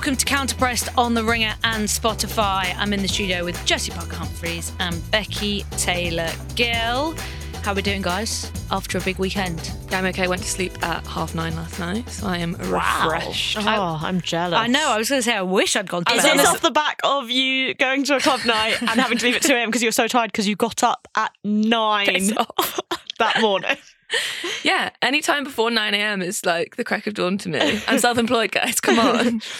welcome to Counterpressed on the Ringer and Spotify. I'm in the studio with Jessy Parker Humphreys and Becky Taylor Gill. How are we doing, guys? After a big weekend, I'm okay. Went to sleep at half nine last night, so I am refreshed. Oh, I'm jealous. I know. I was going to say I wish I'd gone to Is bed. this off the back of you going to a club night and having to leave at 2 a.m. because you're so tired because you got up at 9 that morning? Yeah, any time before 9 a.m. is like the crack of dawn to me. I'm self employed, guys. Come on.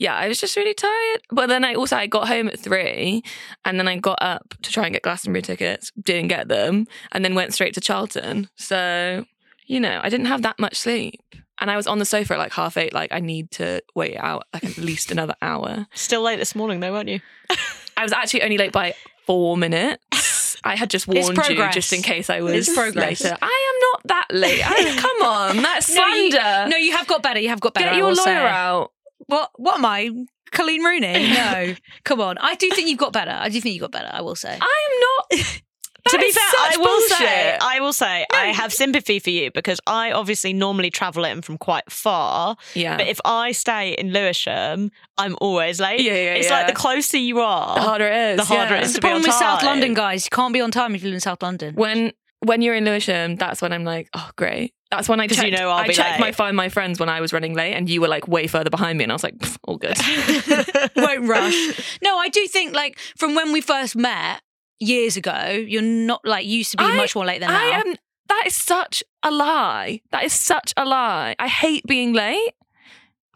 yeah, I was just really tired. But then I also I got home at three and then I got up to try and get Glastonbury tickets, didn't get them, and then went straight to Charlton. So, you know, I didn't have that much sleep. And I was on the sofa at like half eight, like I need to wait out like at least another hour. Still late this morning, though, weren't you? I was actually only late by four minutes. I had just warned you just in case I was later. I am not that late. I, come on, that's no, you, no, you have got better. You have got better. Get your lawyer say. out. What? What am I? Coleen Rooney? No, come on. I do think you've got better. I do think you've got better. I will say. I am not. to be fair, I will say. I will say, I have sympathy for you because I obviously normally travel in from quite far. Yeah. But if I stay in Lewisham, I'm always late. Yeah, yeah, It's yeah. like the closer you are, the harder it is. the harder yeah. it is It's the problem with South. London, guys. You can't be on time if you live in South London. When when you're in Lewisham, that's when I'm like, oh great. That's when I checked. you know I'll I be checked late. my find my friends when I was running late, and you were like way further behind me, and I was like, all good. won't rush. No, I do think like from when we first met years ago, you're not like used to be I- much more late than now. I am. That is such a lie. That is such a lie. I hate being late.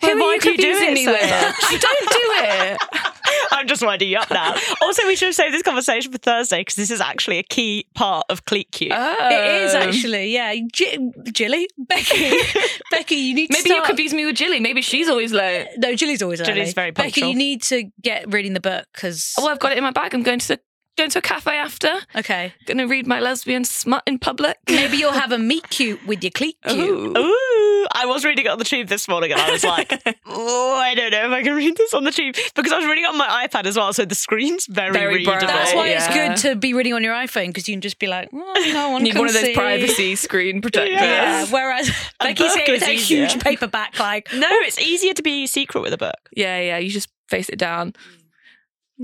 Well, Who are you do you confusing me so with? much? I don't do it. I'm just winding you up now. also, we should have saved this conversation for Thursday because this is actually a key part of Cleat Cute. it is Um, actually, yeah. J- Jilly, Becky, Becky, you need to Maybe you start- confuse me with Jilly. Maybe she's always late. No, Jilly's always early. Jilly's very punctual. Becky, you need to get reading the book because. Well, I've got it in my bag. I'm going to the, going to a cafe after. okay, Going to read my lesbian smut in public. maybe you'll have a meet cute with your cleat cute. Ooh. Ooh, I was reading it on the tube this morning and I was like, oh, I don't know if I can read this on the tube because I was reading it on my iPad as well, so the screen's very, Very readable. bright. That's why it's good to be reading on your iPhone because you can just be like, oh, no one Need can one of those see. privacy screen protectors. Yeah. Yes. Whereas A Becky's book here with a easier. huge paperback, like No, it's easier to be secret with a book. yeah, yeah. You just face it down.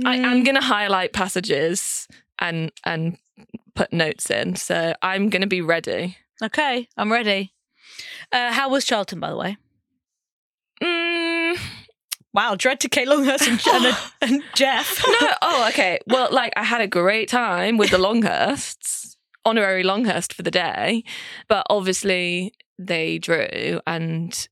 I mm. am going to highlight passages and and put notes in. So I'm going to be ready. okay, I'm ready. Uh, how was Charlton, by the way? Mm, Wow, dread to Kate Longhurst and, and, and Jeff. no. Oh, okay. Well, like I had a great time with the Longhursts, honorary Longhurst for the day, but obviously they drew and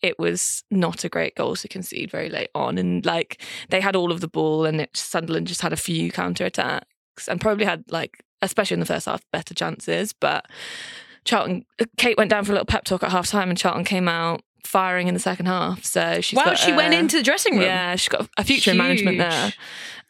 it was not a great goal to concede very late on. And like they had all of the ball and it, Sunderland just had a few counter attacks and probably had like, especially in the first half, better chances. But Charlton, Kate went down for a little pep talk at half time and Charlton came out firing in the second half. So she's wow, got Well, she went into the dressing room. yeah, she's got a future in management there.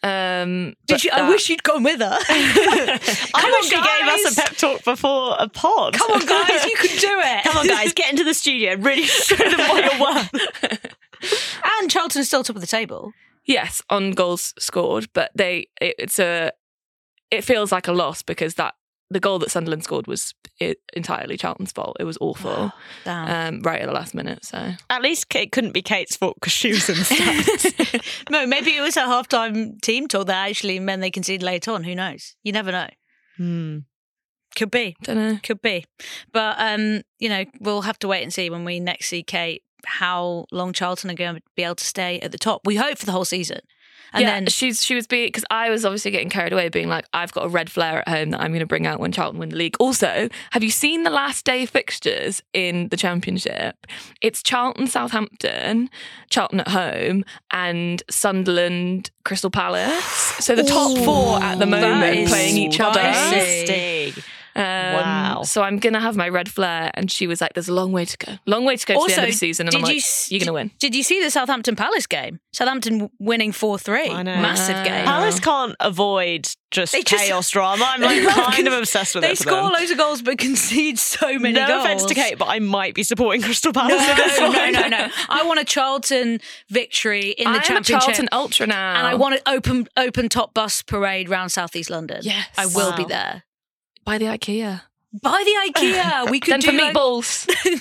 Um, Did you? I wish you'd gone with her. I wish she gave us a pep talk before a pod. Come on, guys, you can do it. Come on, guys, get into the studio. Really show them what you're worth. And Charlton's still top of the table. Yes, on goals scored, but they it, it's a it feels like a loss because that the goal that Sunderland scored was it, entirely Charlton's fault. It was awful, Damn. um, right at the last minute. So At least it couldn't be Kate's fault because she was in the stands. no, maybe it was a halftime team talk that actually meant they conceded late on. Who knows? You never know. Hmm. Could be. don't know. Could be. But um, you know, we'll have to wait and see when we next see Kate how long Charlton are going to be able to stay at the top. We hope for the whole season. And yeah, then she's she was being because I was obviously getting carried away, being like, I've got a red flare at home that I'm going to bring out when Charlton win the league. Also, have you seen the last day fixtures in the Championship? It's Charlton, Southampton, Charlton at home, and Sunderland, Crystal Palace. So the top four at the moment playing each other. Spicy. Nasty. Um, Wow. So I'm gonna have my red flare, and she was like, "There's a long way to go, long way to go to the end of the season." And I'm did like, you s- "You're gonna win." Did you see the Southampton Palace game? Southampton winning four three. Massive Wow. game. Palace can't avoid just, They just- chaos drama. I'm like kind of obsessed with They it. for score them. loads of goals but concede so many no goals. offense to Kate, but I might be supporting Crystal Palace at this No, no, no, no. I want a Charlton victory in the I'm a. Charlton ultra now, and I want an open open top bus parade round southeast London. Yes. I will be there. By the IKEA. Buy the IKEA, we could Then do for like- meatballs.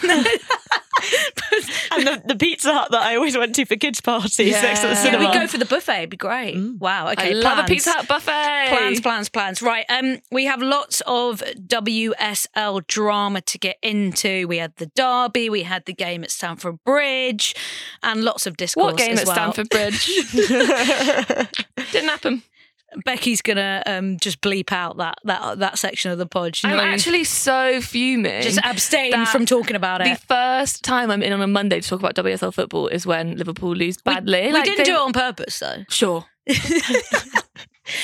and the, the Pizza Hut that I always went to for kids' parties next to the Yeah. Yeah, cinema. we go for the buffet. It'd be great. Mm. Wow. Okay. I love a. Pizza Hut buffet. Plans, plans, plans. Right. Um, we have lots of WSL drama to get into. We had the derby, we had the game at Stamford Bridge, and lots of discourse. What game as at well. Stamford Bridge? Didn't happen. Becky's gonna um just bleep out that that that section of the pod. You know I'm know, actually so fuming. just abstain from talking about it. the first time I'm in on a Monday to talk about WSL football is when Liverpool lose badly. We, Like, didn't they- do it on purpose though. Sure.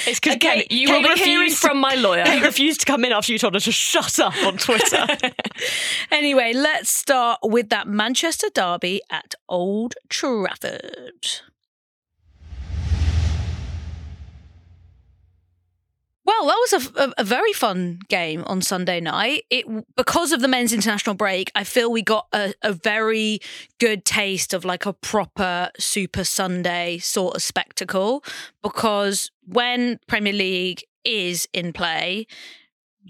It's because Again, Kate, you Kate will be hearing refused from my lawyer. Kate refused to come in after you told her to shut up on Twitter. Anyway, let's start with that Manchester derby at Old Trafford. Well, that was a, a, very fun game on Sunday night. It because of the men's international break, I feel we got a, a very good taste of like a proper Super Sunday sort of spectacle. Because when Premier League is in play,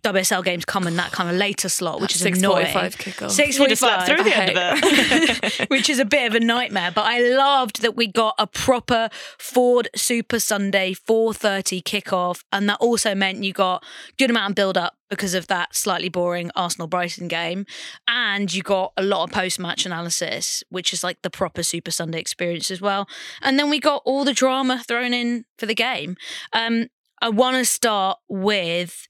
WSL games come in that kind of later slot, which is annoying. kickoff. Six You just slept forty-five through the end of it. which is a bit of a nightmare. But I loved that we got a proper Ford Super Sunday 4:30 kickoff, and that also meant you got good amount of build up because of that slightly boring Arsenal Brighton game, and you got a lot of post match analysis, which is like the proper Super Sunday experience as well. And then we got all the drama thrown in for the game. Um, I want to start with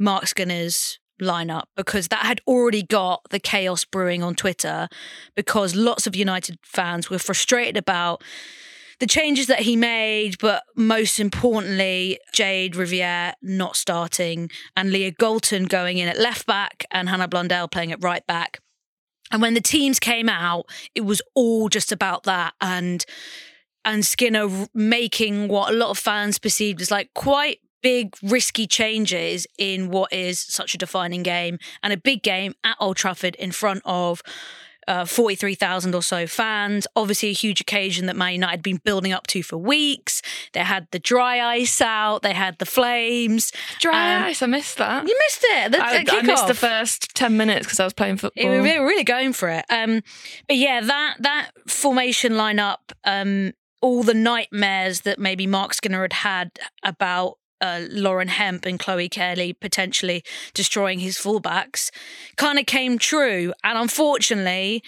Marc Skinner's lineup because that had already got the chaos brewing on Twitter because lots of United fans were frustrated about the changes that he made, but most importantly, Jade Riviere not starting and Leah Galton going in at left back and Hannah Blundell playing at right back. And when the teams came out, it was all just about that and and Skinner making what a lot of fans perceived as like quite big risky changes in what is such a defining game and a big game at Old Trafford in front of uh, 43,000 or so fans. Obviously, a huge occasion that Man United had been building up to for weeks. They had the dry ice out, they had the flames. Dry Um, ice. I missed that. You missed it. The, I, I missed the first ten minutes because I was playing football. It, we were really going for it. Um, but yeah, that that formation lineup, um, all the nightmares that maybe Marc Skinner had had about uh, Lauren Hemp and Chloe Kelly potentially destroying his fullbacks, kind of came true. And unfortunately,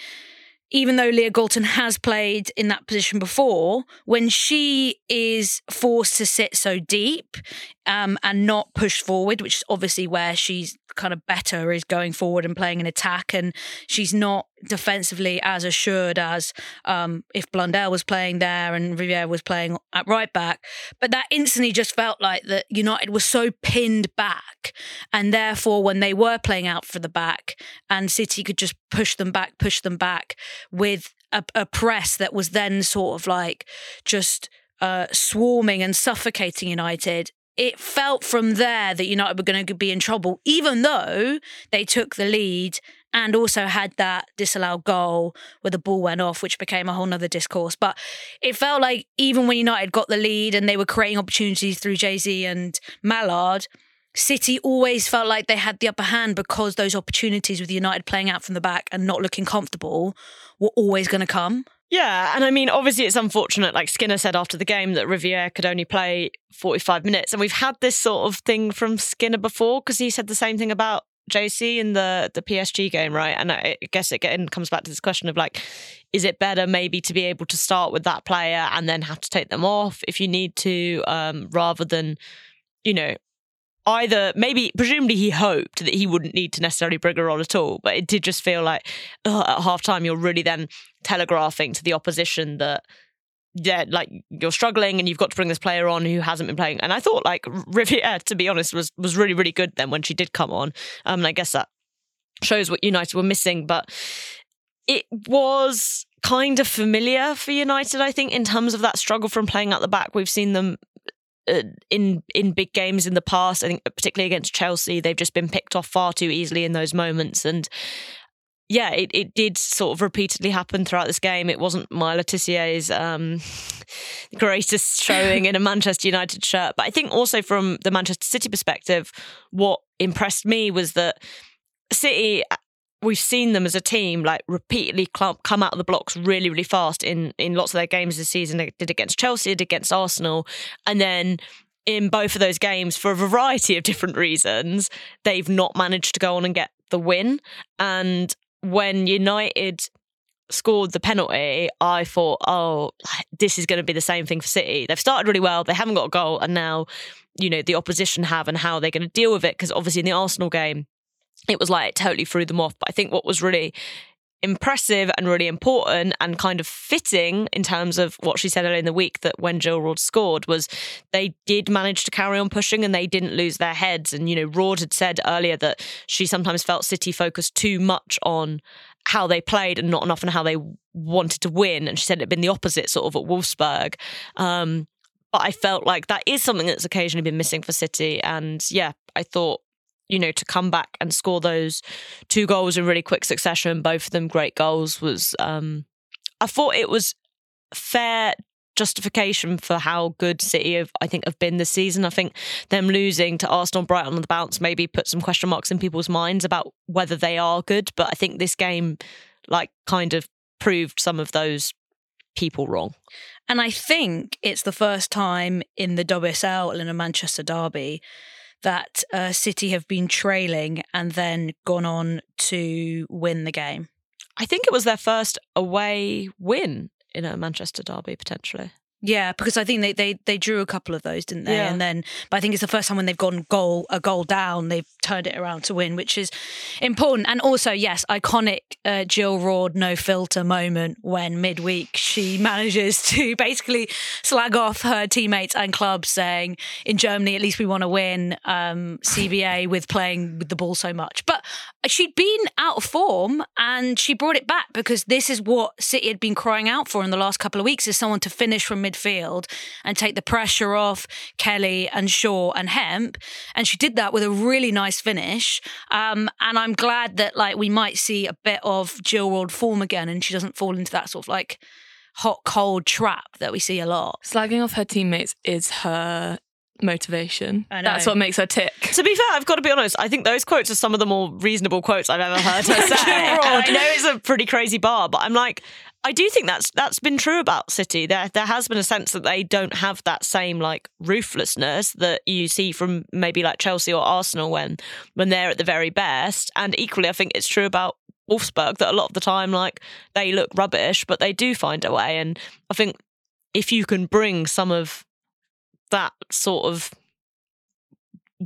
even though Leah Galton has played in that position before, when she is forced to sit so deep um, and not push forward, which is obviously where she's kind of better is going forward and playing an attack, and she's not defensively as assured as um, if Blundell was playing there and Riviere was playing at right back. But that instantly just felt like that United was so pinned back, and therefore when they were playing out for the back, and City could just push them back, push them back with a, a press that was then sort of like just uh, swarming and suffocating United. It felt from there that United were going to be in trouble, even though they took the lead and also had that disallowed goal where the ball went off, which became a whole nother discourse. But it felt like even when United got the lead and they were creating opportunities through Geyse and Malard, City always felt like they had the upper hand because those opportunities with United playing out from the back and not looking comfortable were always going to come. Yeah, and I mean, obviously, it's unfortunate. Like Skinner said after the game, that Riviere could only play 45 minutes. And we've had this sort of thing from Skinner before because he said the same thing about Geyse in the, the PSG game, right? And I guess it again comes back to this question of like, is it better maybe to be able to start with that player and then have to take them off if you need to, um, rather than, you know, either maybe presumably he hoped that he wouldn't need to necessarily bring her on at all, but it did just feel like ugh, at half time you're really then telegraphing to the opposition that yeah, like you're struggling and you've got to bring this player on who hasn't been playing. And I thought like Riviere, to be honest, was was really really good then when she did come on. Um, and I guess that shows what United were missing, but it was kind of familiar for United. I think in terms of that struggle from playing out the back, we've seen them uh, in in big games in the past. I think particularly against Chelsea, they've just been picked off far too easily in those moments. And yeah, it, it did sort of repeatedly happen throughout this game. It wasn't Maya Le Tissier's um, greatest showing in a Manchester United shirt, but I think also from the Manchester City perspective, what impressed me was that City we've seen them as a team like repeatedly come out of the blocks really, really fast in in lots of their games this season. They did against Chelsea, did against Arsenal, and then in both of those games, for a variety of different reasons, they've not managed to go on and get the win. And when United scored the penalty, I thought, oh, this is going to be the same thing for City. They've started really well, they haven't got a goal, and now, you know, the opposition have and how they're going to deal with it. Because obviously in the Arsenal game, it was like it totally threw them off. But I think what was really impressive and really important and kind of fitting in terms of what she said earlier in the week that when Jill Roord scored was they did manage to carry on pushing and they didn't lose their heads. And, you know, Roord had said earlier that she sometimes felt City focused too much on how they played and not enough on how they wanted to win. And she said it had been the opposite sort of at Wolfsburg. Um, but I felt like that is something that's occasionally been missing for City. And yeah, I thought you know, to come back and score those two goals in really quick succession, both of them great goals, was um, I thought it was fair justification for how good City have I think have been this season. I think them losing to Arsenal Brighton on the bounce maybe put some question marks in people's minds about whether they are good. But I think this game like kind of proved some of those people wrong. And I think it's the first time in the WSL in a Manchester derby that uh, City have been trailing and then gone on to win the game. I think it was their first away win in a Manchester derby, potentially. Yeah, because I think they, they they drew a couple of those, didn't they? Yeah. And then, but I think it's the first time when they've gone goal a goal down, they've turned it around to win, which is important. And also, yes, iconic uh, Jill Roord no filter moment when midweek she manages to basically slag off her teammates and club, saying, "In Germany, at least we want to win um, CBA with playing with the ball so much." But she'd been out of form, and she brought it back because this is what City had been crying out for in the last couple of weeks: is someone to finish from mid midfield and take the pressure off Kelly and Shaw and Hemp. And she did that with a really nice finish. Um, and I'm glad that like we might see a bit of Jill Roord form again and she doesn't fall into that sort of like hot cold trap that we see a lot. Slagging off her teammates is her motivation. That's what makes her tick. To be fair, I've got to be honest. I think those quotes are some of the more reasonable quotes I've ever heard her say. I know it's a pretty crazy bar, but I'm like, I do think that's that's been true about City. There there has been a sense that they don't have that same like ruthlessness that you see from maybe like Chelsea or Arsenal when when they're at the very best. And equally, I think it's true about Wolfsburg that a lot of the time like they look rubbish, but they do find a way. And I think if you can bring some of that sort of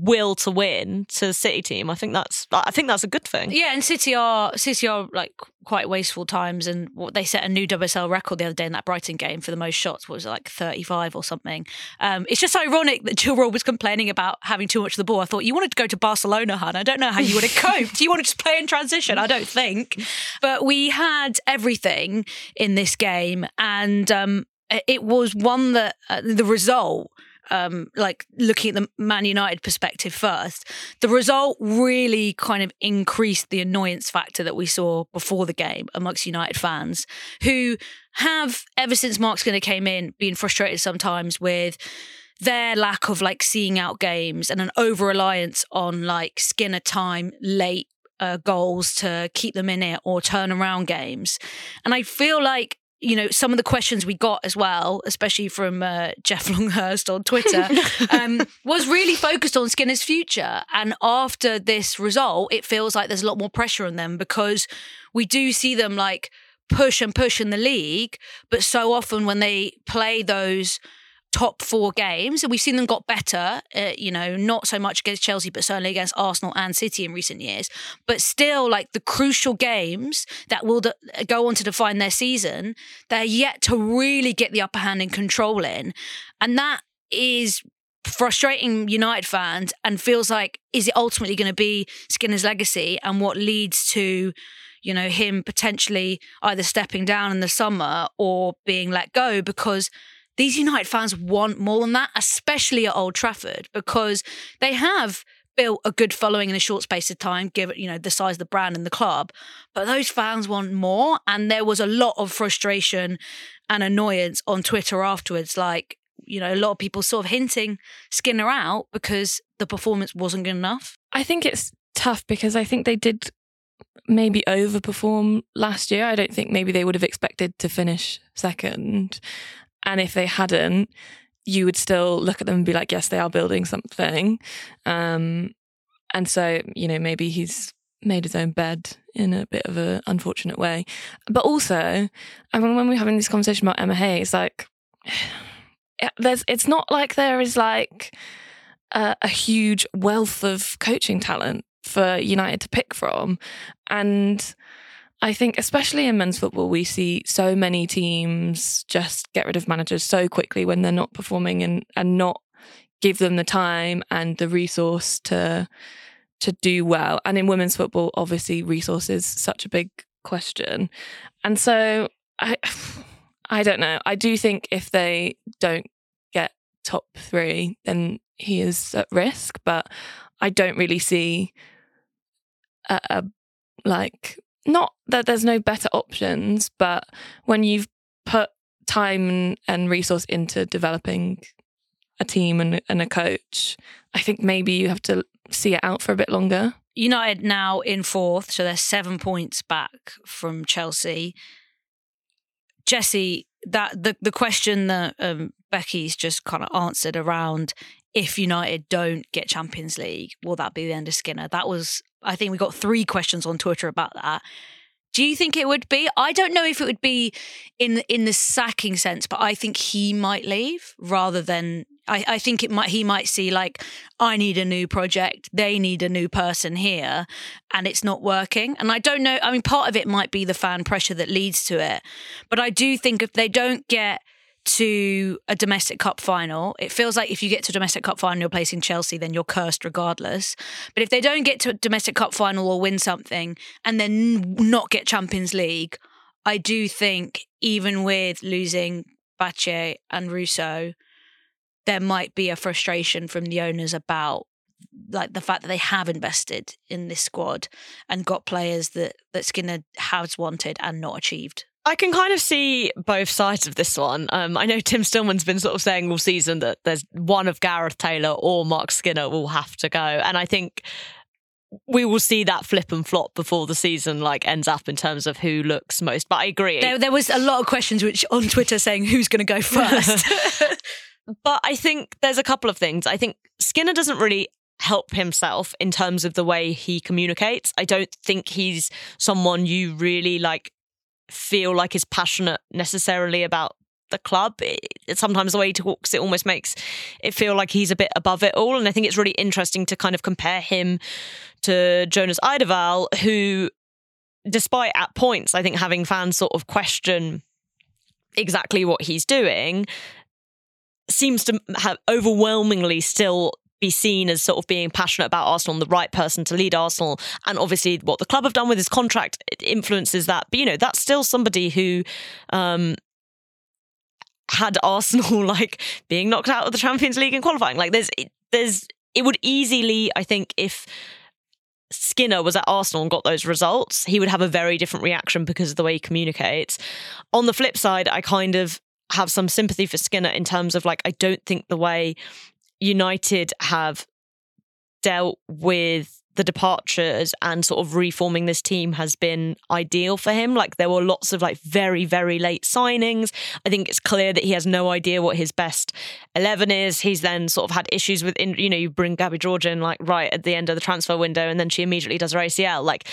will to win to the City team. I think that's I think that's a good thing. Yeah, and City are City are like quite wasteful times, and what they set a new WSL record the other day in that Brighton game for the most shots. What was it, like thirty five or something? Um, it's just ironic that Jill was complaining about having too much of the ball. I thought you wanted to go to Barcelona, hun. I don't know how you would have coped. you want to just play in transition? I don't think. But we had everything in this game, and um, it was one that uh, the result um, like looking at the Man United perspective first, the result really kind of increased the annoyance factor that we saw before the game amongst United fans who have, ever since Marc Skinner came in, been frustrated sometimes with their lack of like seeing out games and an over reliance on like Skinner time late uh, goals to keep them in it or turn around games. And I feel like you know, some of the questions we got as well, especially from uh, Jeff Longhurst on Twitter, um, was really focused on Skinner's future. And after this result, it feels like there's a lot more pressure on them because we do see them like push and push in the league, but so often when they play those top four games, and we've seen them got better. Uh, you know, not so much against Chelsea, but certainly against Arsenal and City in recent years. But still, like the crucial games that will de- go on to define their season, they're yet to really get the upper hand and control in, and that is frustrating United fans and feels like is it ultimately going to be Skinner's legacy and what leads to you know him potentially either stepping down in the summer or being let go because these United fans want more than that, especially at Old Trafford, because they have built a good following in a short space of time, given you know the size of the brand and the club. But those fans want more, and there was a lot of frustration and annoyance on Twitter afterwards. Like you know, a lot of people sort of hinting Skinner out because the performance wasn't good enough. I think it's tough because I think they did maybe overperform last year. I don't think maybe they would have expected to finish second. And if they hadn't, you would still look at them and be like, yes, they are building something. Um, and so, you know, maybe he's made his own bed in a bit of an unfortunate way. But also, I mean, when we're having this conversation about Emma Hayes, like, there's, it's not like there is like a, a huge wealth of coaching talent for United to pick from. And I think, especially in men's football, we see so many teams just get rid of managers so quickly when they're not performing and, and not give them the time and the resource to to do well. And in women's football, obviously, resources such a big question. And so I I don't know. I do think if they don't get top three, then he is at risk. But I don't really see a, a like not that there's no better options, but when you've put time and resource into developing a team and, and a coach, I think maybe you have to see it out for a bit longer. United now in fourth, so they're seven points back from Chelsea. Jessy, that the the question that um, Becky's just kind of answered around if United don't get Champions League, will that be the end of Skinner? That was, I think we got three questions on Twitter about that. Do you think it would be? I don't know if it would be in in the sacking sense, but I think he might leave rather than I, I think it might he might see like I need a new project, they need a new person here, and it's not working. And I don't know. I mean, part of it might be the fan pressure that leads to it, but I do think if they don't get to a domestic cup final. It feels like if you get to a domestic cup final, you're placing Chelsea, then you're cursed regardless. But if they don't get to a domestic cup final or win something and then not get Champions League, I do think even with losing Batlle and Russo, there might be a frustration from the owners about like the fact that they have invested in this squad and got players that that Skinner has wanted and not achieved. I can kind of see both sides of this one. Um, I know Tim Stillman's been sort of saying all season that there's one of Gareth Taylor or Marc Skinner will have to go, and I think we will see that flip and flop before the season like ends up in terms of who looks most. But I agree. There, there was a lot of questions which on Twitter saying who's going to go first. but I think there's a couple of things. I think Skinner doesn't really help himself in terms of the way he communicates. I don't think he's someone you really like feel like is passionate necessarily about the club. It, sometimes the way he talks, it almost makes it feel like he's a bit above it all. And I think it's really interesting to kind of compare him to Jonas Eidevall, who, despite at points, I think having fans sort of question exactly what he's doing, seems to have overwhelmingly still be seen as sort of being passionate about Arsenal and the right person to lead Arsenal. And obviously, what the club have done with his contract influences that. But, you know, that's still somebody who um, had Arsenal like being knocked out of the Champions League and qualifying. Like, there's, there's, it would easily, I think, if Skinner was at Arsenal and got those results, he would have a very different reaction because of the way he communicates. On the flip side, I kind of have some sympathy for Skinner in terms of like, I don't think the way United have dealt with the departures and sort of reforming this team has been ideal for him. Like there were lots of like very, very late signings. I think it's clear that he has no idea what his best 11 is. He's then sort of had issues with, you know, you bring Gabby George in like right at the end of the transfer window and then she immediately does her ACL. Like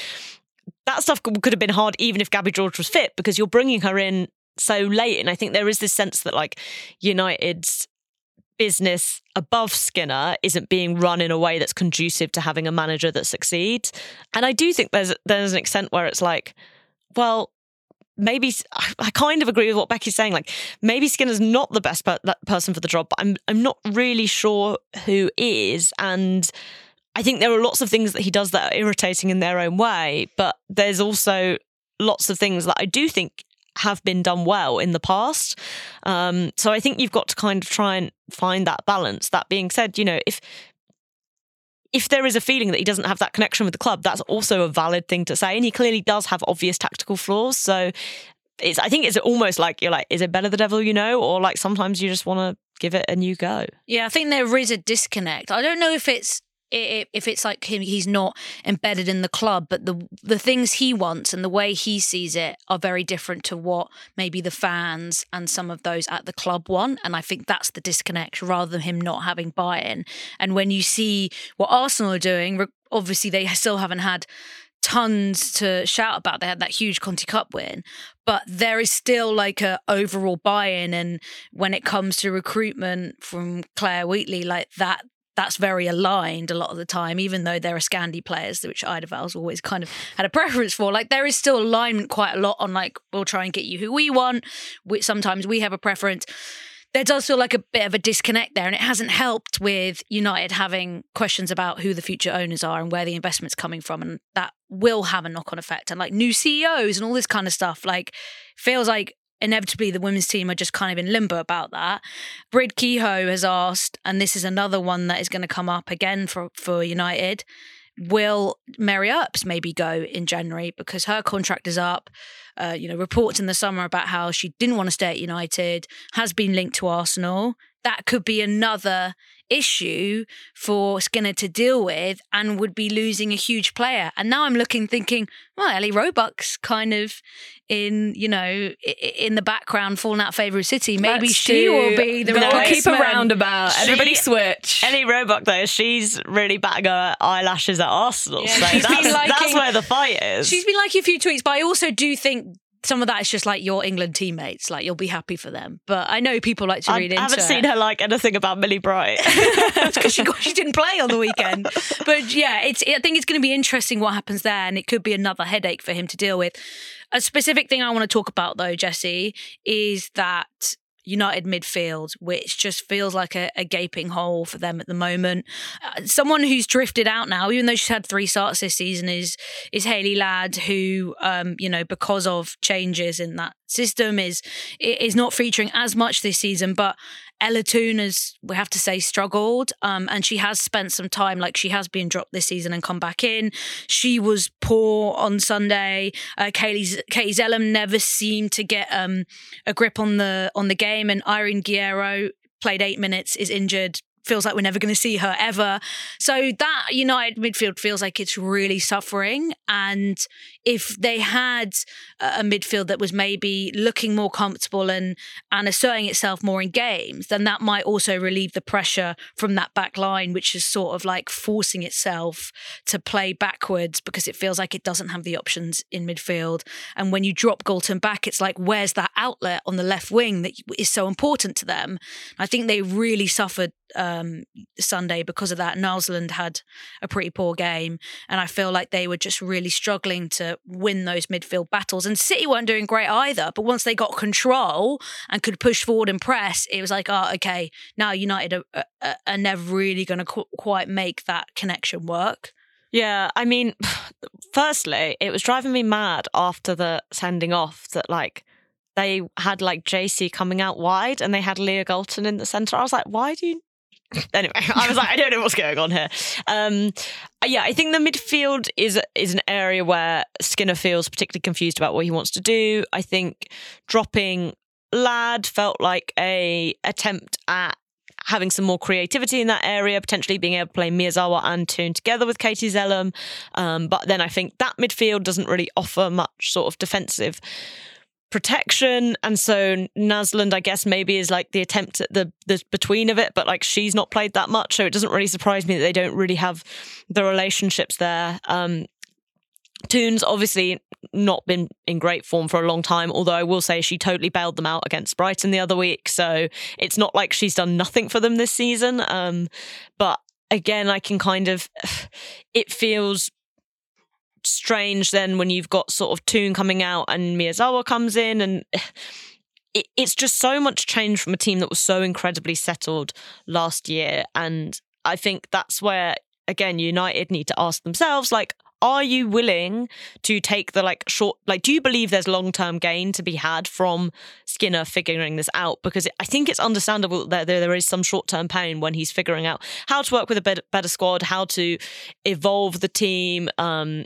that stuff could have been hard even if Gabby George was fit because you're bringing her in so late. And I think there is this sense that like United's business above Skinner isn't being run in a way that's conducive to having a manager that succeeds. And I do think there's there's an extent where it's like, well, maybe I kind of agree with what Becky's saying. Like maybe Skinner's not the best per- person for the job, but I'm I'm not really sure who is. And I think there are lots of things that he does that are irritating in their own way, but there's also lots of things that I do think have been done well in the past. Um, so I think you've got to kind of try and find that balance. That being said, you know, if if there is a feeling that he doesn't have that connection with the club, that's also a valid thing to say. And he clearly does have obvious tactical flaws. So it's I think it's almost like you're like, is it better the devil you know? Or like sometimes you just want to give it a new go. Yeah, I think there is a disconnect. I don't know if it's if it's like him, he's not embedded in the club, but the the things he wants and the way he sees it are very different to what maybe the fans and some of those at the club want. And I think that's the disconnect, rather than him not having buy-in. And when you see what Arsenal are doing, obviously they still haven't had tons to shout about. They had that huge Conti Cup win, but there is still like a overall buy-in. And when it comes to recruitment from Clare Wheatley, like that, that's very aligned a lot of the time, even though there are Scandi players, which Eidevall's always kind of had a preference for. Like there is still alignment quite a lot on like we'll try and get you who we want. Which sometimes we have a preference there does feel like a bit of a disconnect there, and it hasn't helped with United having questions about who the future owners are and where the investment's coming from, and that will have a knock-on effect. And like new CEOs and all this kind of stuff, like feels like inevitably the women's team are just kind of in limbo about that. Brid Kehoe has asked, and this is another one that is going to come up again for for United. Will Mary Earps maybe go in January because her contract is up? Uh, you know, reports in the summer about how she didn't want to stay at United has been linked to Arsenal. That could be another issue for Skinner to deal with and would be losing a huge player. And now I'm looking thinking, well, Ellie Roebuck's kind of in, you know, in the background falling out of favour of City. Maybe Let's she will be the the keep replacement. roundabout. She- Everybody switch. Ellie Roebuck though, she's really batting her eyelashes at Arsenal. Yeah, so she's that's, been that's where the fight is. She's been liking a few tweets, but I also do think some of that is just like your England teammates. Like you'll be happy for them. But I know people like to I read into it. I haven't it. seen her like anything about Millie Bright. because she she didn't play on the weekend. But yeah, it's I think it's going to be interesting what happens there, and it could be another headache for him to deal with. A specific thing I want to talk about though, Jessy, is that United midfield, which just feels like a, a gaping hole for them at the moment. Uh, someone who's drifted out now, even though she's had three starts this season, is is Hayley Ladd, who um, you know because of changes in that system is is not featuring as much this season, but. Ella Toon has, we have to say, struggled. Um, and she has spent some time, like she has been dropped this season and come back in. She was poor on Sunday. Uh, Katie, Zelem never seemed to get um, a grip on the on the game. And Irene Guerrero played eight minutes, is injured. Feels like we're never going to see her ever. So that United midfield feels like it's really suffering. And if they had a midfield that was maybe looking more comfortable and and asserting itself more in games, then that might also relieve the pressure from that back line, which is sort of like forcing itself to play backwards because it feels like it doesn't have the options in midfield. And when you drop Galton back, it's like, where's that outlet on the left wing that is so important to them? I think they really suffered um, Sunday because of that. Naalsund had a pretty poor game, and I feel like they were just really struggling to win those midfield battles. And City weren't doing great either, but once they got control and could push forward and press, it was like, oh, okay, now United are, are, are never really going to qu- quite make that connection work. Yeah, I mean, firstly, it was driving me mad after the sending off that like they had like Geyse coming out wide and they had Leah Galton in the centre. I was like, why do you? Anyway, I was like, I don't know what's going on here. Um, yeah, I think the midfield is is an area where Skinner feels particularly confused about what he wants to do. I think dropping Ladd felt like a attempt at having some more creativity in that area, potentially being able to play Miyazawa and Toon together with Katie Zelem. Um, but then I think that midfield doesn't really offer much sort of defensive protection. And so Naalsund, I guess, maybe is like the attempt at the, the between of it, but like she's not played that much. So it doesn't really surprise me that they don't really have the relationships there. Um, Toon's obviously not been in great form for a long time, although I will say she totally bailed them out against Brighton the other week. So it's not like she's done nothing for them this season. Um, but again, I can kind of, it feels strange then when you've got sort of Toon coming out and Miyazawa comes in and. It, it's just so much change from a team that was so incredibly settled last year. And I think that's where, again, United need to ask themselves, like, are you willing to take the like short like do you believe there's long-term gain to be had from skinner figuring this out because i think it's understandable that there, there is some short-term pain when he's figuring out how to work with a better, better squad how to evolve the team um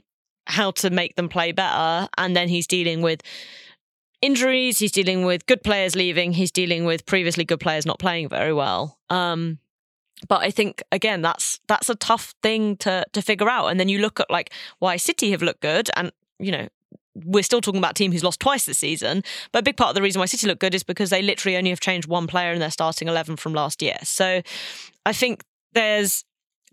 how to make them play better and then he's dealing with injuries he's dealing with good players leaving he's dealing with previously good players not playing very well um but I think again that's that's a tough thing to to figure out. And then you look at like why City have looked good, and you know we're still talking about a team who's lost twice this season. But a big part of the reason why City look good is because they literally only have changed one player in their starting eleven from last year. So I think there's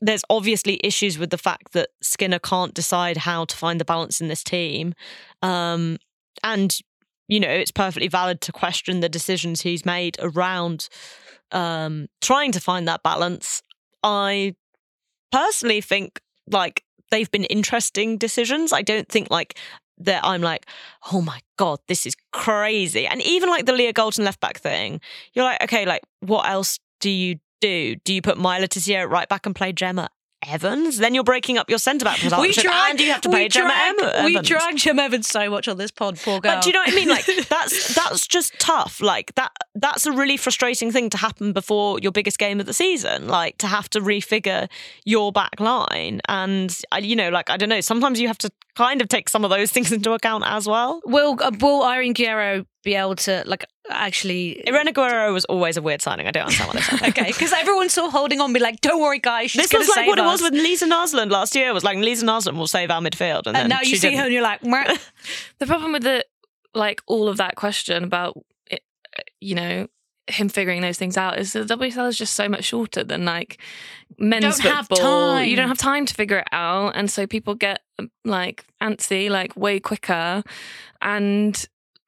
there's obviously issues with the fact that Skinner can't decide how to find the balance in this team. Um, and you know, it's perfectly valid to question the decisions he's made around um, trying to find that balance. I personally think like they've been interesting decisions. I don't think like that I'm like, oh my God, this is crazy. And even like the Leah Galton left back thing, you're like, okay, like what else do you do? Do you put My Tissot right back and play Gemma Evans? Then you're breaking up your centre back position and you have to play Gemma Evans. We drag Gemma Evans so much on this pod, poor girl. But do you know what I mean? Like that's that's just tough. Like that that's a really frustrating thing to happen before your biggest game of the season. Like to have to refigure your back line. And uh, you know, like I don't know, sometimes you have to kind of take some of those things into account as well. Will uh, will Irene Guerrero be able to like actually Irene Guerrero was always a weird signing. I don't understand what they're okay, because everyone's still holding on, be like, "Don't worry, guys." this was like what us. it was with Lisa Naalsund last year. It was like Lisa Naalsund will save our midfield, and, and now you see didn't. her, and you're like, the problem with the like all of that question about it, you know him figuring those things out is the WSL is just so much shorter than like men's don't football. You don't have time to figure it out, and so people get like antsy like way quicker, and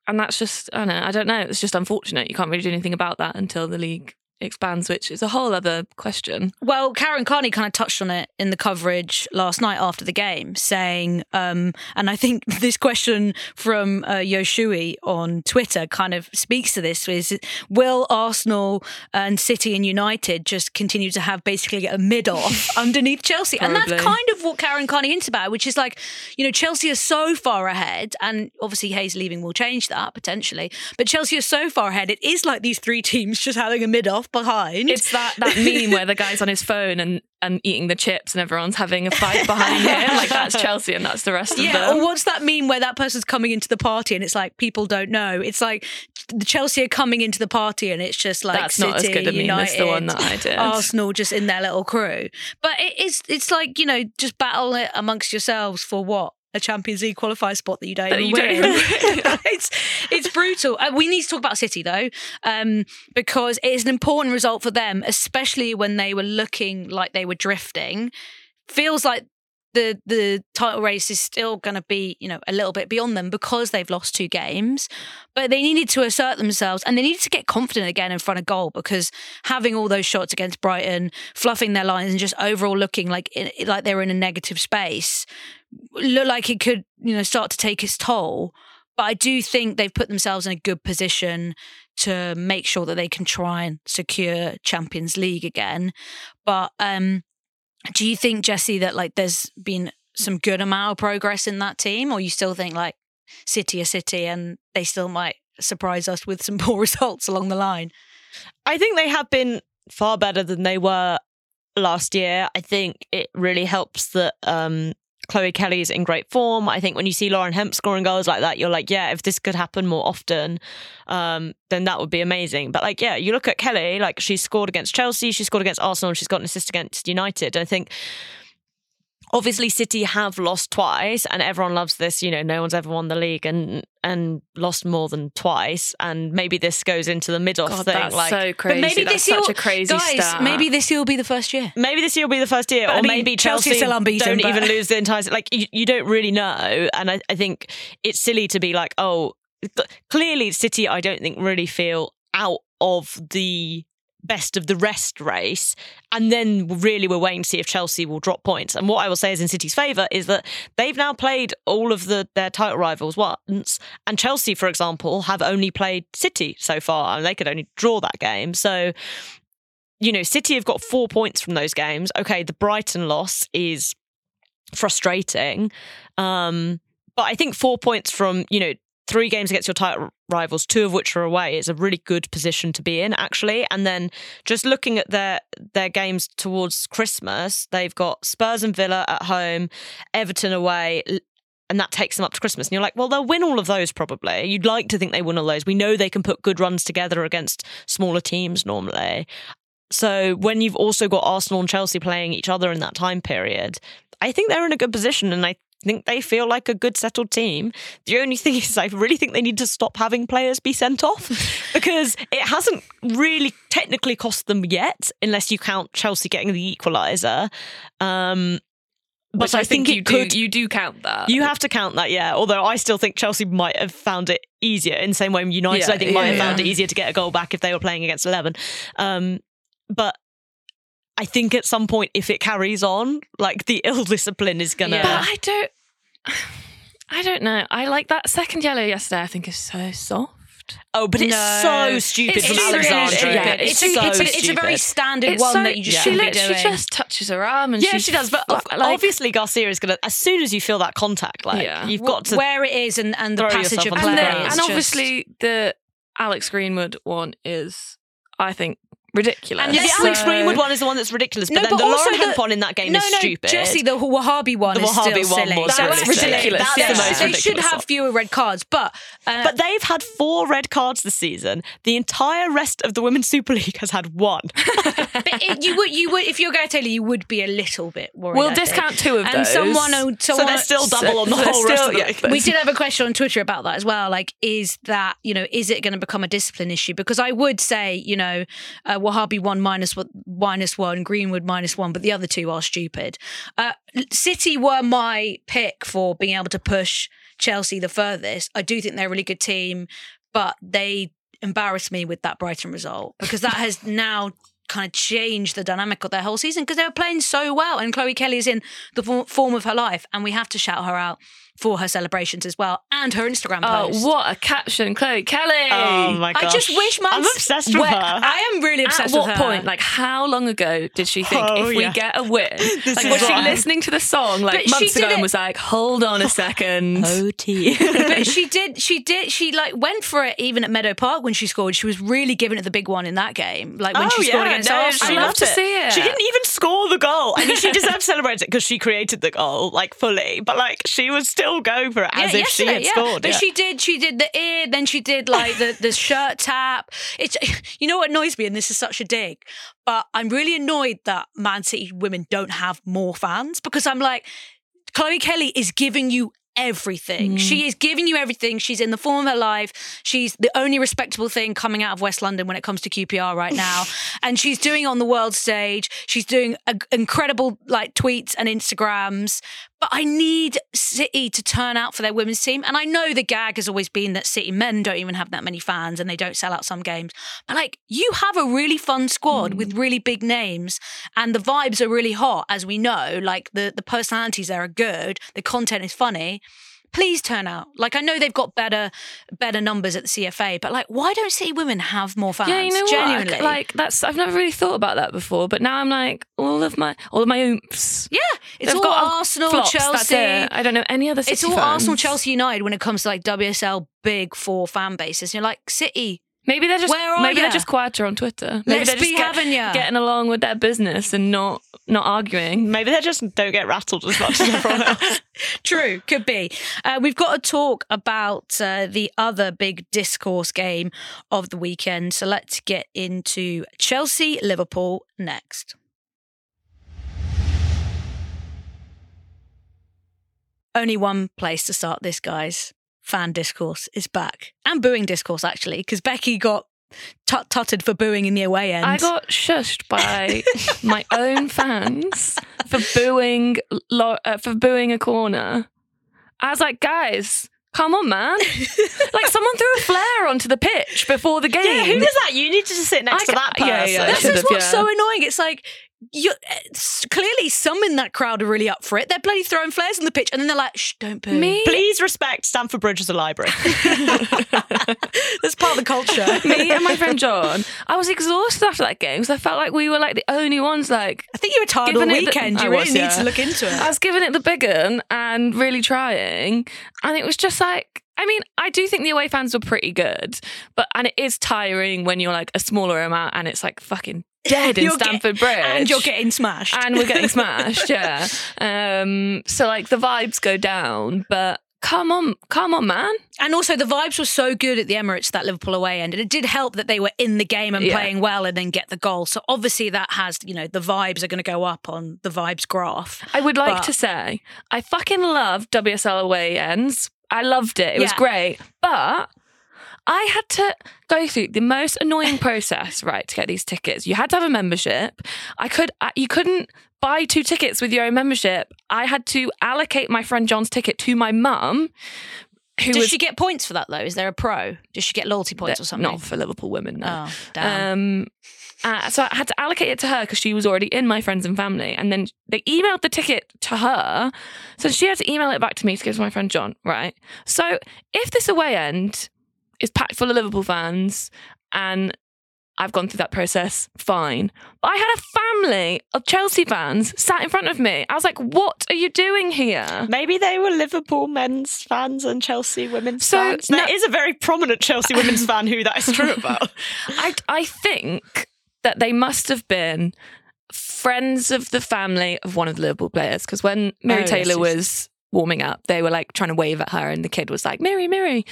and that's just I don't know. I don't know. It's just unfortunate. You can't really do anything about that until the league expands, which is a whole other question. Well, Karen Carney kind of touched on it in the coverage last night after the game, saying, um, and I think this question from uh, Yoshui on Twitter kind of speaks to this: is will Arsenal and City and United just continue to have basically a mid off underneath Chelsea? And that's kind of what Karen Carney hints about, which is like, you know, Chelsea are so far ahead, and obviously Hayes leaving will change that potentially, but Chelsea are so far ahead. It is like these three teams just having a mid off behind. It's that that meme where the guy's on his phone and and eating the chips and everyone's having a fight behind him. Like that's Chelsea and that's the rest yeah, of them. Or what's that meme where that person's coming into the party and it's like people don't know. It's like the Chelsea are coming into the party and it's just like that's City, not as good a United, meme as the one that I did. Arsenal just in their little crew. But it is it's like, you know, just battle it amongst yourselves for what? A Champions League qualifier spot that you don't that you win. Don't it's it's brutal. Uh, we need to talk about City though, um, because it is an important result for them, especially when they were looking like they were drifting. Feels like the the title race is still going to be you know a little bit beyond them because they've lost two games but they needed to assert themselves and they needed to get confident again in front of goal because having all those shots against Brighton fluffing their lines and just overall looking like like they were in a negative space looked like it could you know start to take its toll. But I do think they've put themselves in a good position to make sure that they can try and secure Champions League again. But um do you think, Jessy that like there's been some good amount of progress in that team, or you still think like City are City and they still might surprise us with some poor results along the line? I think they have been far better than they were last year. I think it really helps that um, Chloe Kelly's in great form. I think when you see Lauren Hemp scoring goals like that, you're like, yeah, if this could happen more often, um, then that would be amazing. But like, yeah, you look at Kelly, like she's scored against Chelsea, she's scored against Arsenal, she's got an assist against United. I think obviously City have lost twice and everyone loves this you know no one's ever won the league and and lost more than twice and maybe this goes into the mid off thing that's like so crazy but maybe that's this year, such a crazy guys start. maybe this year will be the first year maybe this year will be the first year but or I mean, maybe Chelsea, Chelsea still unbeaten, don't but... even lose the entire like you, you don't really know and I, I think it's silly to be like oh clearly City I don't think really feel out of the best of the rest race. And then really we're waiting to see if Chelsea will drop points. And what I will say is in City's favour is that they've now played all of the their title rivals once. And Chelsea, for example, have only played City so far. And they could only draw that game. So you know, City have got four points from those games. Okay, the Brighton loss is frustrating. Um, but I think four points from, you know, three games against your title rivals, two of which are away, is a really good position to be in, actually. And then just looking at their their games towards Christmas, they've got Spurs and Villa at home, Everton away. And that takes them up to Christmas. And you're like, well, they'll win all of those probably. You'd like to think they win all those. We know they can put good runs together against smaller teams normally. So when you've also got Arsenal and Chelsea playing each other in that time period, I think they're in a good position and I think they feel like a good settled team. The only thing is, I really think they need to stop having players be sent off because it hasn't really technically cost them yet, unless you count Chelsea getting the equaliser. Um, but Which I, think, you it do, you do count that. You have to count that, yeah. Although I still think Chelsea might have found it easier in the same way United, Yeah, I think, might yeah, have found it easier to get a goal back if they were playing against 11. Um, but I think at some point, if it carries on, like the ill discipline is to. Yeah. But I don't. I don't know. I like that second yellow yesterday. I think is so soft. Oh, but it's so stupid It's from Alexandra. stupid. Yeah, It's it's, a, so it's, a, it's a very standard It's one so- that you just she be literally doing. just touches her arm and Yeah, she's she does. But like, obviously, Garcia is to, as soon as you feel that contact, like, Yeah. you've got to. where it is and, and the passage of play. and, the, and obviously the Alex Greenwood one is, I think, ridiculous. And yeah, the Alex So- Greenwood one is the one that's ridiculous, but No, then but the Lauren the- Hemp one in that game no, is no, stupid. Jessy, the Ouahabi one The is Ouahabi still one silly. was That's That's ridiculous. That's They- the most They ridiculous should have fewer red cards, but uh, But they've had four red cards this season. The entire rest of the Women's Super League has had one. but it, you would you would if you're Gary Taylor, you would be a little bit worried. We'll discount two of and those. someone, someone so they're still double on the whole rest of the yeah, we did have a question on Twitter about that as well. Like, is that you know, is it going to become a discipline issue? Because I would say, you know, uh, Ouahabi one minus minus one, Greenwood minus one, but the other two are stupid. Uh, City were my pick for being able to push Chelsea the furthest. I do think they're a really good team, but they embarrassed me with that Brighton result because that has now kind of changed the dynamic of their whole season because they were playing so well and Chloe Kelly is in the form of her life and we have to shout her out for her celebrations as well and her Instagram post. Oh, post. what a caption, Chloe Kelly! Oh my I just wish my I'm obsessed with Where- her. I am really At obsessed what with her. point, like, how long ago did she think Oh, if we get a win? like, is was she right. listening to the song like But months ago and was like, "Hold on a second. OT. but she did she did she like went for it even at Meadow Park when she scored. She was really giving it the big one in that game. Like when Oh, she scored yeah, against no, Arsenal. she I'd love loved to it. see it. She didn't even score the goal. I mean, she deserves to celebrate it because she created the goal, like fully. But like, she was still going for it as Yeah, if she had yeah. scored. But yeah. she did. She did the ear. Then she did like the the shirt tap. It's you know what annoys me, and this is such a dig, but I'm really annoyed that Man City women don't have more fans because I'm like, Chloe Kelly is giving you everything. Mm. She is giving you everything. She's in the form of her life. She's the only respectable thing coming out of West London when it comes to QPR right now. and she's doing on the world stage. She's doing a, incredible like tweets and Instagrams. But I need City to turn out for their women's team. And I know the gag has always been that City men don't even have that many fans and they don't sell out some games. But like, you have a really fun squad with mm. really big names and the vibes are really hot, as we know. Like, the, the personalities there are good, the content is funny. Please turn out. Like I know they've got better better numbers at the CFA, but like why don't City women have more fans? Yeah, you know Genuinely. what? Like that's I've never really thought about that before, but now I'm like all of my all of my oomps. yeah, it's They've all got Arsenal, flops, Chelsea. I don't know any other. City It's all fans. Arsenal, Chelsea, United when it comes to like WSL big four fan bases. You're like City. Maybe they're just Where are maybe ya? they're just quieter on Twitter. Maybe Let's they're just be get- having ya. getting along with their business and not not arguing. Maybe they just don't get rattled as much as everyone else. True, could be. Uh, we've got to talk about uh, the other big discourse game of the weekend. So let's get into Chelsea Liverpool next. Only one place to start this, guys. Fan discourse is back. And booing discourse, actually, because Becky got tut tutted for booing in the away end. I got shushed by my own fans for booing lo- uh, for booing a corner. I was like, guys, come on, man! like someone threw a flare onto the pitch before the game. yeah, who does that? You need to just sit next I to that person. yeah, yeah, That's should just have, what's yeah. so annoying. It's like you uh, clearly some in that crowd are really up for it. They're bloody throwing flares on the pitch, and then they're like, "Shh, don't boo." Me, Please respect Stamford Bridge as a library. That's part of the culture. me and my friend John, I was exhausted after that game because I felt like we were like the only ones like I think you were tired all Given it the- weekend. I you really was, need yeah. to look into it. I was giving it the big un and really trying. And it was just like, I mean, I do think the away fans were pretty good, but and it is tiring when you're like a smaller amount and it's like fucking dead in You're get- Bridge. and you're getting smashed. and we're getting smashed, yeah. Um, so like the vibes go down, but come on, come on, man. And also, the vibes were so good at the Emirates that Liverpool away end, and it did help that they were in the game and Yeah. playing well, and then get the goal. So obviously, that has you know the vibes are going to go up on the vibes graph. I would like But- to say I fucking love WSL away ends. I loved it. It was great. But I had to go through the most annoying process, right, to get these tickets. You had to have a membership. I could you couldn't buy two tickets with your own membership. I had to allocate my friend John's ticket to my mum who Does was she get points for that though? Is there a pro? Does she get loyalty points or something? not for Liverpool women, no. Oh, damn. Um, uh, so I had to allocate it to her because she was already in my friends and family. And then they emailed the ticket to her. So she had to email it back to me to give to my friend John, right? So if this away end is packed full of Liverpool fans and I've gone through that process, fine. But I had a family of Chelsea fans sat in front of me. I was like, what are you doing here? Maybe they were Liverpool men's fans and Chelsea women's So, fans. no- There is a very prominent Chelsea women's fan who that is true about. I, I think that they must have been friends of the family of one of the Liverpool players because when Mary Oh, yes, Taylor yes. was warming up, they were like trying to wave at her, and the kid was like, Mary, Mary.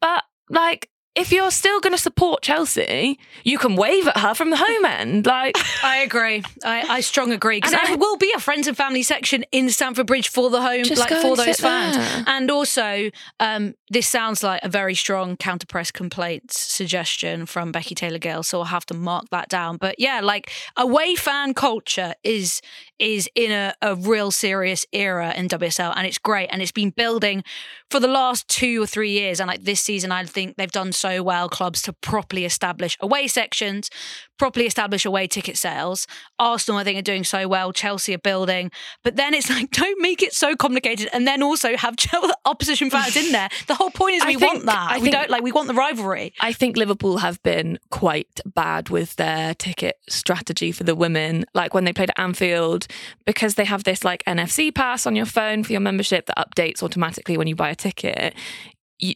But like, if you're still going to support Chelsea, you can wave at her from the home end. Like, I agree. I, I strong agree because I- there will be a friends and family section in Stamford Bridge for the home, like for those fans. there. And also, um, this sounds like a very strong counter press complaints suggestion from Becky Taylor Gill, so I'll have to mark that down. But yeah, like away fan culture is is in a, a real serious era in WSL, and it's great, and it's been building for the last two or three years. And like this season, I think they've done so well, clubs to properly establish away sections, properly establish away ticket sales. Arsenal, I think, are doing so well. Chelsea are building, but then it's like don't make it so complicated, and then also have opposition fans in there. The whole point is we think- want that. I we think- don't like we want the rivalry. I think Liverpool have been quite bad with their ticket strategy for the women. Like when they played at Anfield, because they have this like NFC pass on your phone for your membership that updates automatically when you buy a ticket.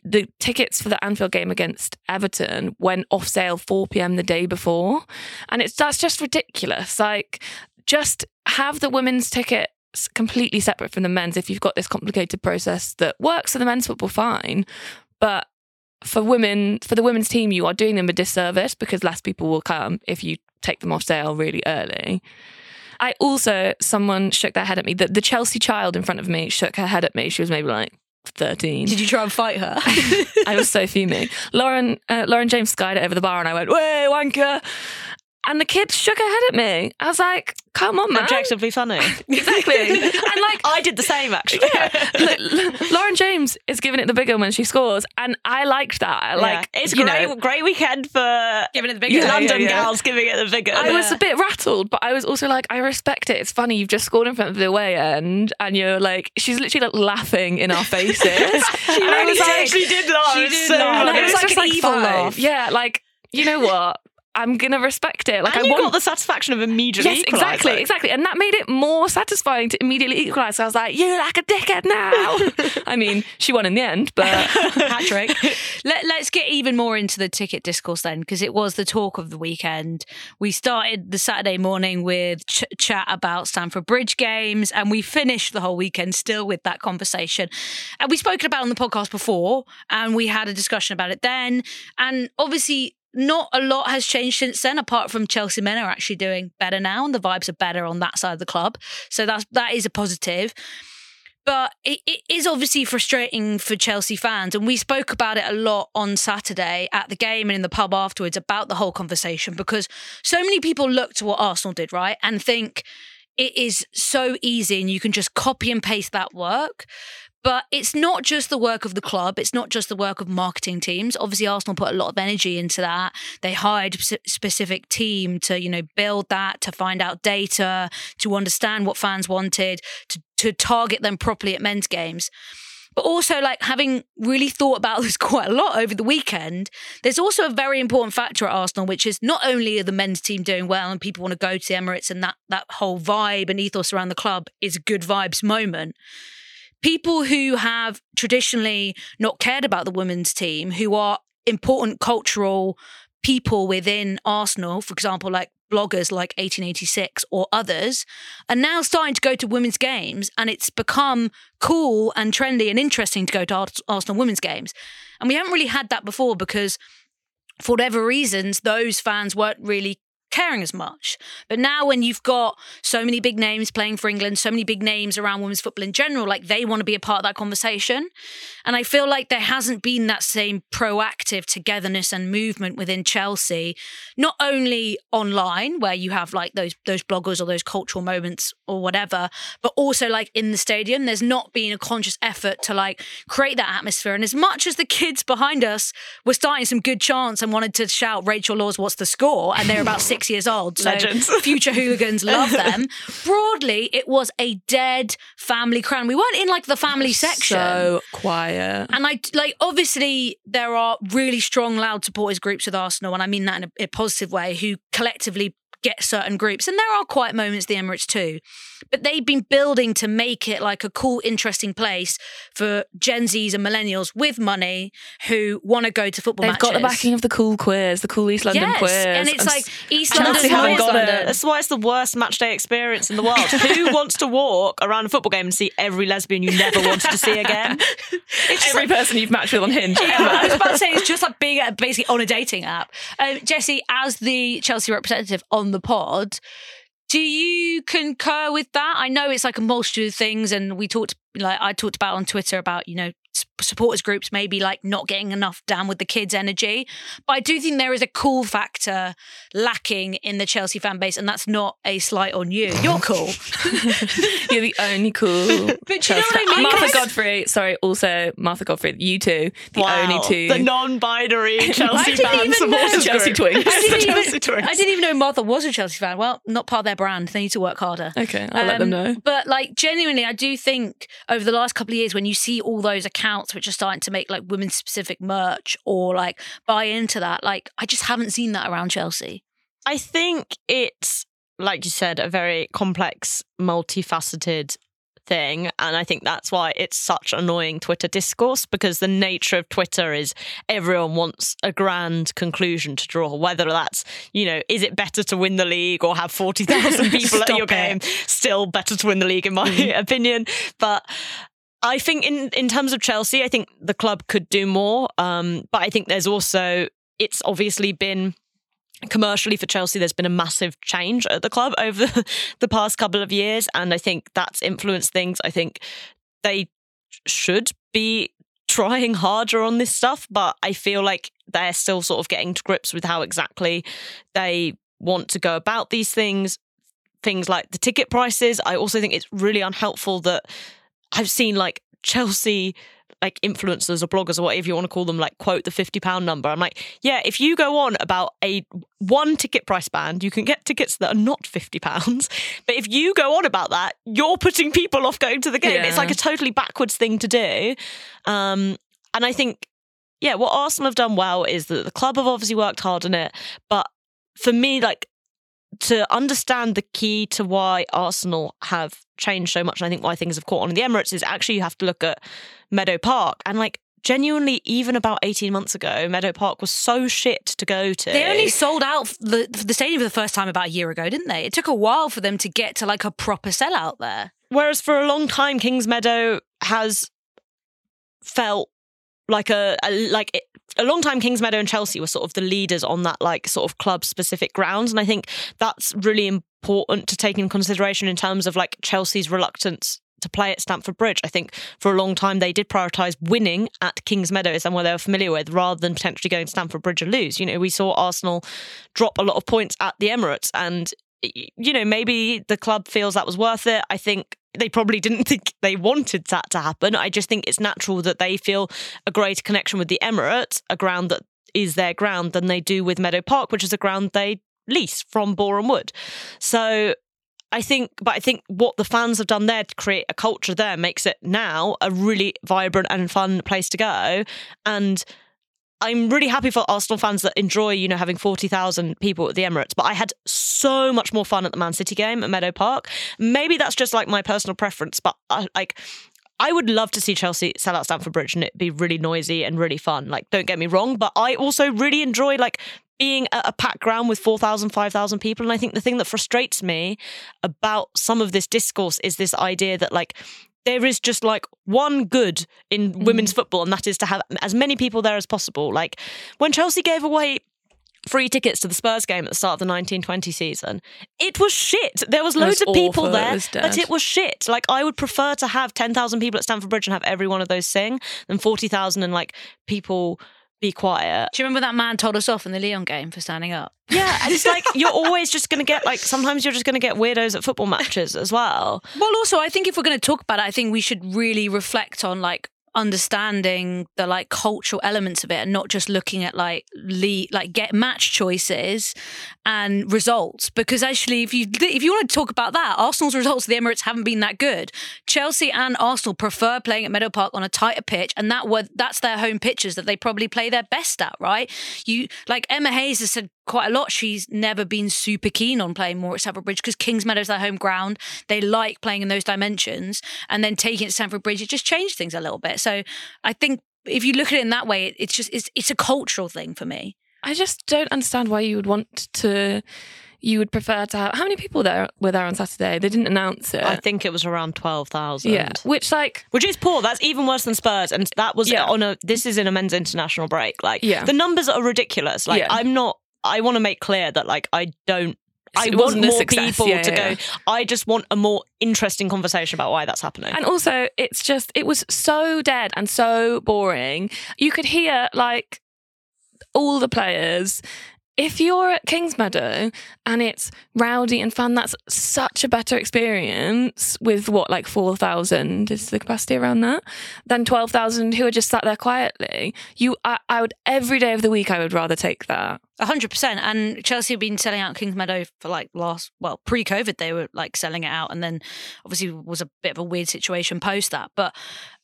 The tickets for the Anfield game against Everton went off sale 4 p.m. the day before, and it's that's just ridiculous. Like, just have the women's ticket completely separate from the men's. If you've got this complicated process that works for the men's football, fine. But for women, for the women's team, you are doing them a disservice because less people will come if you take them off sale really early. I also, someone shook their head at me. The, the Chelsea child in front of me shook her head at me. She was maybe like 13. Did you try and fight her? I was so fuming. Lauren, uh, Lauren James skied it over the bar, and I went, "Way wanker!" And the kid shook her head at me. I was like, "Come on, man!" Objectively funny. Exactly. and like, I did the same actually. Look, L- Lauren James is giving it the big one when she scores, and I liked that. Like, Yeah. it's great, know, great weekend for Giving it the big Yeah, London yeah, yeah. gals giving it the vigor. I was a bit rattled, but I was also like, I respect it. It's funny. You've just scored in front of the away end, and you're like, she's literally like laughing in our faces. she I was actually did laugh. She did so laugh. funny. It was like an evil laugh. Yeah, like you know what? I'm gonna respect it. Like and I you want got the satisfaction of immediately Yes, exactly, exactly. And that made it more satisfying to immediately equalise. So I was like, you're like a dickhead now. I mean, she won in the end, but Patrick. Let, let's get even more into the ticket discourse then, because it was the talk of the weekend. We started the Saturday morning with ch- chat about Stamford Bridge games, and we finished the whole weekend still with that conversation. And we spoken about it on the podcast before, and we had a discussion about it then. And obviously, not a lot has changed since then, apart from Chelsea men are actually doing better now, and the vibes are better on that side of the club. So that's that is a positive but it, it is obviously frustrating for Chelsea fans. And we spoke about it a lot on Saturday at the game and in the pub afterwards about the whole conversation because so many people look to what Arsenal did, right? And think it is so easy and you can just copy and paste that work. But it's not just the work of the club. It's not just the work of marketing teams. Obviously, Arsenal put a lot of energy into that. They hired a specific team to, you know, build that, to find out data, to understand what fans wanted, to, to target them properly at men's games. But also, like having really thought about this quite a lot over the weekend, there's also a very important factor at Arsenal, which is not only are the men's team doing well and people want to go to the Emirates and that that whole vibe and ethos around the club is a good vibes moment people who have traditionally not cared about the women's team, who are important cultural people within Arsenal, for example, like bloggers like 1886 or others are now starting to go to women's games and it's become cool and trendy and interesting to go to Arsenal women's games. And we haven't really had that before because for whatever reasons, those fans weren't really caring as much. But now, when you've got so many big names playing for England, so many big names around women's football in general, like they want to be a part of that conversation. And I feel like there hasn't been that same proactive togetherness and movement within Chelsea, not only online where you have like those those bloggers or those cultural moments or whatever, but also like in the stadium. There's not been a conscious effort to like create that atmosphere. And as much as the kids behind us were starting some good chants and wanted to shout Rachel Laws, what's the score? And they're about six six years old. So Legends. future hooligans love them. Broadly, it was a dead family crown. We weren't in like the family section. So quiet. And I like obviously there are really strong, loud supporters groups with Arsenal, and I mean that in a, a positive way, who collectively get certain groups. And there are quiet moments the Emirates too. But they've been building to make it like a cool, interesting place for Gen Zs and millennials with money who want to go to football matches. They've matches. got the backing of the cool queers, the cool East London yes, queers. and it's I'm like s- East And London, that's, why West it's, London. that's why it's the worst match day experience in the world. Who wants to walk around a football game and see every lesbian you never wanted to see again? every person you've matched with on Hinge. Yeah, I was about to say it's just like being basically on a dating app. Um, Jessy, as the Chelsea representative on the pod, do you concur with that? I know it's like a multitude of things, and we talked, like I talked about on Twitter about you know supporters groups maybe like not getting enough down with the kids' energy, but I do think there is a cool factor lacking in the Chelsea fan base, and that's not a slight on you. You're cool. You're the only cool. But do you know what I mean? Martha Godfrey. Sorry, also Martha Godfrey. You two, the only two. The non-binary Chelsea didn't fan even supporters. Chelsea group. twins. I didn't, Chelsea even, twins. I didn't even know Martha was a Chelsea fan. Well, not part of their brand. They need to work harder. Okay, I'll let them Um, know. But like genuinely, I do think over the last couple of years, when you see all those accounts which are starting to make like women specific merch or like buy into that, like I just haven't seen that around Chelsea. I think it's, like you said, a very complex, multifaceted thing. And I think that's why it's such annoying Twitter discourse because the nature of Twitter is everyone wants a grand conclusion to draw, whether that's, you know, is it better to win the league or have 40,000 people at your it. game? Still better to win the league, in my opinion. But I think in, in terms of Chelsea, I think the club could do more. Um, but I think there's also, it's obviously been commercially for Chelsea, there's been a massive change at the club over the past couple of years. And I think that's influenced things. I think they should be trying harder on this stuff, but I feel like they're still sort of getting to grips with how exactly they want to go about these things. Things like the ticket prices. I also think it's really unhelpful that I've seen like Chelsea like influencers or bloggers or whatever you want to call them like quote the 50 pound number i'm like yeah if you go on about a one ticket price band you can get tickets that are not 50 pounds but if you go on about that you're putting people off going to the game. It's like a totally backwards thing to do um and i think yeah what arsenal have done well is that the club have obviously worked hard on it but for me like to understand the key to why Arsenal have changed so much, and I think why things have caught on in the Emirates is actually you have to look at Meadow Park and like genuinely, even about eighteen months ago, Meadow Park was so shit to go to. They only sold out the the stadium for the first time about a year ago, didn't they? It took a while for them to get to like a proper sellout there. Whereas for a long time, Kings Meadow has felt like a, a like it, a long time Kings Meadow and Chelsea were sort of the leaders on that like sort of club specific grounds, and I think that's really important to take in consideration in terms of like Chelsea's reluctance to play at Stamford Bridge. I think for a long time they did prioritise winning at Kings Meadow, somewhere they were familiar with, rather than potentially going to Stamford Bridge and lose. You know, we saw Arsenal drop a lot of points at the Emirates, and you know maybe the club feels that was worth it. I think they probably didn't think they wanted that to happen. I just think it's natural that they feel a greater connection with the Emirates, a ground that is their ground, than they do with Meadow Park, which is a ground they lease from Boreham Wood. So I think, but I think what the fans have done there to create a culture there makes it now a really vibrant and fun place to go. And I'm really happy for Arsenal fans that enjoy, you know, having 40,000 people at the Emirates. But I had so much more fun at the Man City game at Meadow Park. Maybe that's just like my personal preference, but I, like, I would love to see Chelsea sell out Stamford Bridge and it be really noisy and really fun. Like, don't get me wrong, but I also really enjoy like being at a packed ground with 4,000, 5,000 people. And I think the thing that frustrates me about some of this discourse is this idea that, like, there is just like one good in mm-hmm. women's football, and that is to have as many people there as possible. Like when Chelsea gave away free tickets to the Spurs game at the start of the 1920 season, it was shit. There was loads was of people awful. It there, was but it was shit. Like I would prefer to have 10,000 people at Stamford Bridge and have every one of those sing than 40,000 and like people be quiet. Do you remember that man told us off in the Lyon game for standing up? Yeah, and it's like you're always just going to get like sometimes you're just going to get weirdos at football matches as well. Well, also, I think if we're going to talk about it, I think we should really reflect on like understanding the like cultural elements of it and not just looking at like le- like get match choices and results. Because actually if you if you want to talk about that Arsenal's results at the Emirates haven't been that good. Chelsea and Arsenal prefer playing at Meadow Park on a tighter pitch and that were that's their home pitches that they probably play their best at right? You like Emma Hayes has said quite a lot she's never been super keen on playing more at Stamford Bridge because Kings Meadow's their home ground they like playing in those dimensions and then taking it to Stamford Bridge it just changed things a little bit so I think if you look at it in that way it's just it's it's a cultural thing for me I just don't understand why you would want to. You would prefer to have how many people there were there on Saturday? They didn't announce it. I think it was around 12,000. yeah, which like Which is poor. That's even worse than Spurs. And that was Yeah. on a, this is in a men's international break. Like, Yeah. the numbers are ridiculous. Like, Yeah. I'm not, I want to make clear that, like, I don't, I want more success. people Yeah, to yeah, go. I just want a more interesting conversation about why that's happening. And also, it's just, it was so dead and so boring. You could hear like all the players. If you're at Kings Meadow and it's rowdy and fun, that's such a better experience with what, like 4,000 is the capacity around that, than 12,000 who are just sat there quietly. You, I, I would, every day of the week, I would rather take that. Hundred percent. And Chelsea have been selling out Kings Meadow for like last, well, pre-COVID, they were like selling it out, and then obviously was a bit of a weird situation post that. But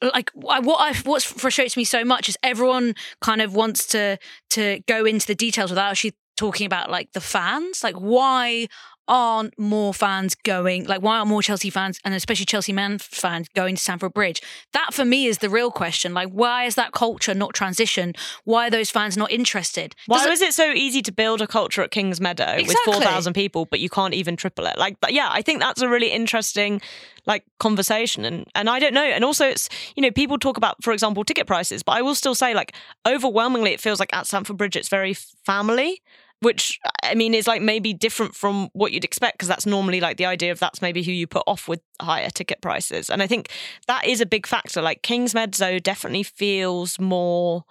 like, what I what frustrates me so much is everyone kind of wants to to go into the details without actually talking about like the fans. Like, why aren't more fans going? Like, why aren't more Chelsea fans and especially Chelsea man fans going to Stamford Bridge? That for me is the real question. Like, why is that culture not transitioned? Why are those fans not interested? Why Does it- was it so easy to build a culture at Kings Meadow Exactly. with 4,000 people, but you can't even triple it? Like, but yeah, I think that's a really interesting like conversation. And, and I don't know. And also it's, you know, people talk about, for example, ticket prices, but I will still say like overwhelmingly, it feels like at Stamford Bridge, it's very family. Which I mean is like maybe different from what you'd expect because that's normally like the idea of that's maybe who you put off with higher ticket prices. And I think that is a big factor. Like Kings Meadow definitely feels more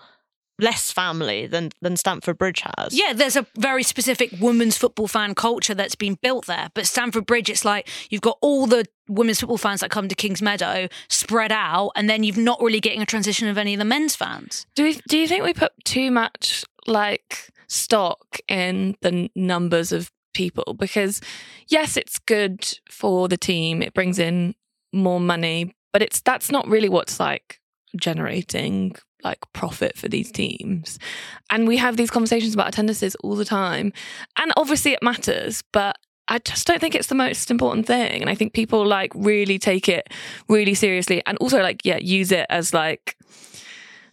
less family than than Stamford Bridge has. Yeah, there's a very specific women's football fan culture that's been built there. But Stamford Bridge, it's like you've got all the women's football fans that come to Kings Meadow spread out, and then you've not really getting a transition of any of the men's fans. Do we, do you think we put too much like stock in the numbers of people? Because yes, it's good for the team. It brings in more money, but it's that's not really what's like generating like profit for these teams. And we have these conversations about attendances all the time. And obviously it matters, but I just don't think it's the most important thing. And I think people like really take it really seriously and also like, yeah, use it as like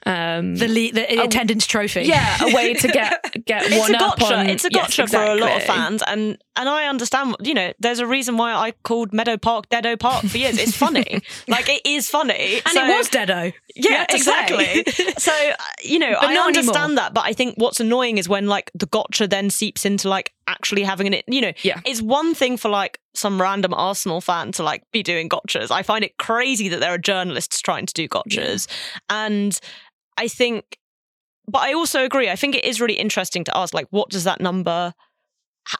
um The le- the attendance trophy. yeah, a way to get get It's one a up gotcha. on. it's a Yes, gotcha for a lot of fans, and and I understand. You know, there's a reason why I called Meadow Park Deado Park for years. It's funny, like it is funny, and So- it was Dedo. Yeah, You had to say. exactly. so uh, you know, I understand anymore. that, but I think what's annoying is when like the gotcha then seeps into like actually having an. You know, Yeah. it's one thing for like some random Arsenal fan to like be doing gotchas. I find it crazy that there are journalists trying to do gotchas, and I think, but I also agree. I think it is really interesting to ask like, what does that number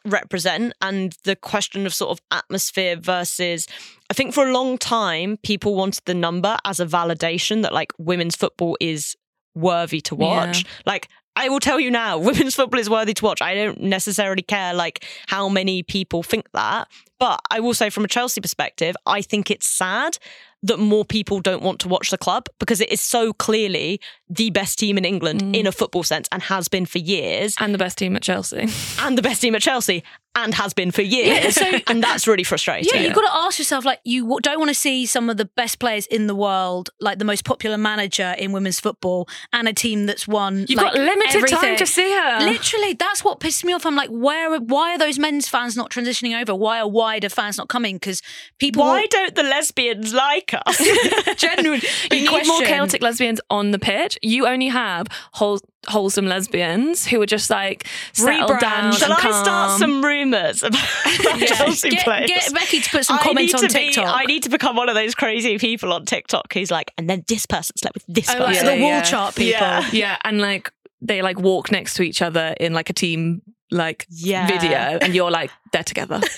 represent and the question of sort of atmosphere versus I think for a long time people wanted the number as a validation that like women's football is worthy to watch. Like I will tell you now, women's football is worthy to watch. I don't necessarily care like how many people think that, but I will say from a Chelsea perspective, I think it's sad that more people don't want to watch the club because it is so clearly the best team in England in mm. a football sense and has been for years and the best team at Chelsea. and the best team at Chelsea. And has been for years. so- and that's really frustrating. Yeah, you've got to ask yourself like you don't want to see some of the best players in the world, like the most popular manager in women's football, and a team that's won. You've like, got limited time to see her. Literally, that's what pissed me off. I'm like, where? Why are those men's fans not transitioning over? Why are wider fans not coming? Because people. Why don't the lesbians like us? genuinely You need more question- chaotic lesbians on the pitch. You only have whole, wholesome lesbians who are just like settled Rebrand. down. Shall and I start some rumours about, about Yeah. Chelsea Get, players? get Becky to put some I comments on to be- TikTok. I need to become one of those crazy people on TikTok who's like, and then this person slept with this Oh, like person. the wall yeah. chart people. Yeah. Yeah, and like they like walk next to each other in like a team like Yeah. video, and you're like they're together.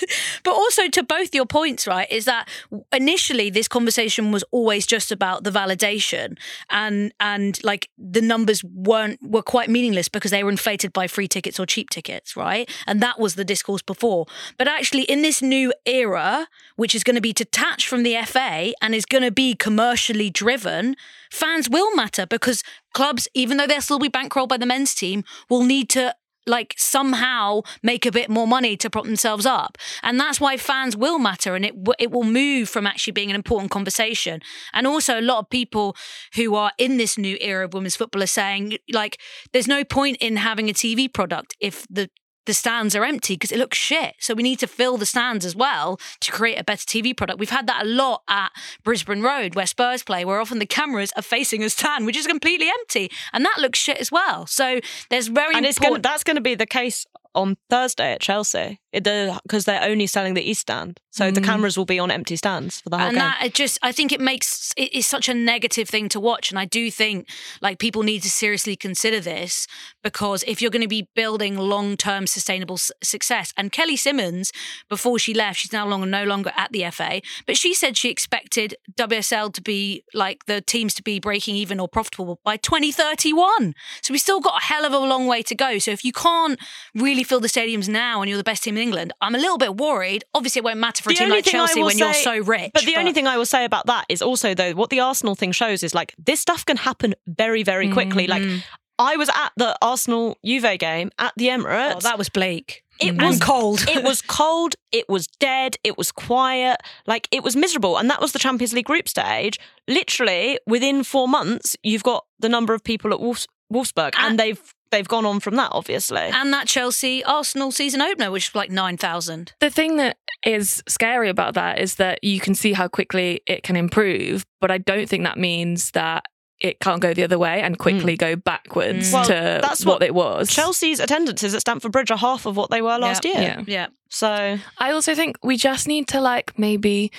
But also to both your points, right, is that initially this conversation was always just about the validation and and like the numbers weren't were quite meaningless because they were inflated by free tickets or cheap tickets, right? And that was the discourse before. But actually in this new era, which is going to be detached from the FA and is going to be commercially driven, fans will matter because clubs, even though they'll still be bankrolled by the men's team, will need to like somehow make a bit more money to prop themselves up. And that's why fans will matter and it it will move from actually being an important conversation. And also a lot of people who are in this new era of women's football are saying like there's no point in having a TV product if the the stands are empty because it looks shit. So we need to fill the stands as well to create a better TV product. We've had that a lot at Brisbane Road where Spurs play, where often the cameras are facing a stand which is completely empty, and that looks shit as well. So there's very and gonna, important. that's going to be the case on Thursday at Chelsea because they're only selling the East stand, so the Mm. cameras will be on empty stands for the whole and game. that it just i think it makes it is such a negative thing to watch and i do think like people need to seriously consider this because if you're going to be building long-term sustainable s- success and kelly simmons before she left she's now longer no longer at the fa but she said she expected wsl to be like the teams to be breaking even or profitable by 2031 so we still got a hell of a long way to go so if you can't really fill the stadiums now and you're the best team in england i'm a little bit worried obviously it won't matter for a team like chelsea when you're so rich But the only thing I will say about that is also though what the Arsenal thing shows is like this stuff can happen very very quickly. Like Mm. I was at the Arsenal Juve game at the Emirates. Oh, that was bleak. It And was cold. it was cold, it was dead, it was quiet, like it was miserable. And that was the Champions League group stage. Literally within four months, you've got the number of people at Wolfs- Wolfsburg, and, And- they've they've gone on from that, obviously. and that Chelsea Arsenal season opener, which was like nine thousand. the thing that is scary about that is that you can see how quickly it can improve, but I don't think that means that it can't go the other way and quickly go backwards Mm. Well, to that's what, what it was. Chelsea's attendances at Stamford Bridge are half of what they were last Yeah. year. Yeah. Yeah, So I also think we just need to like maybe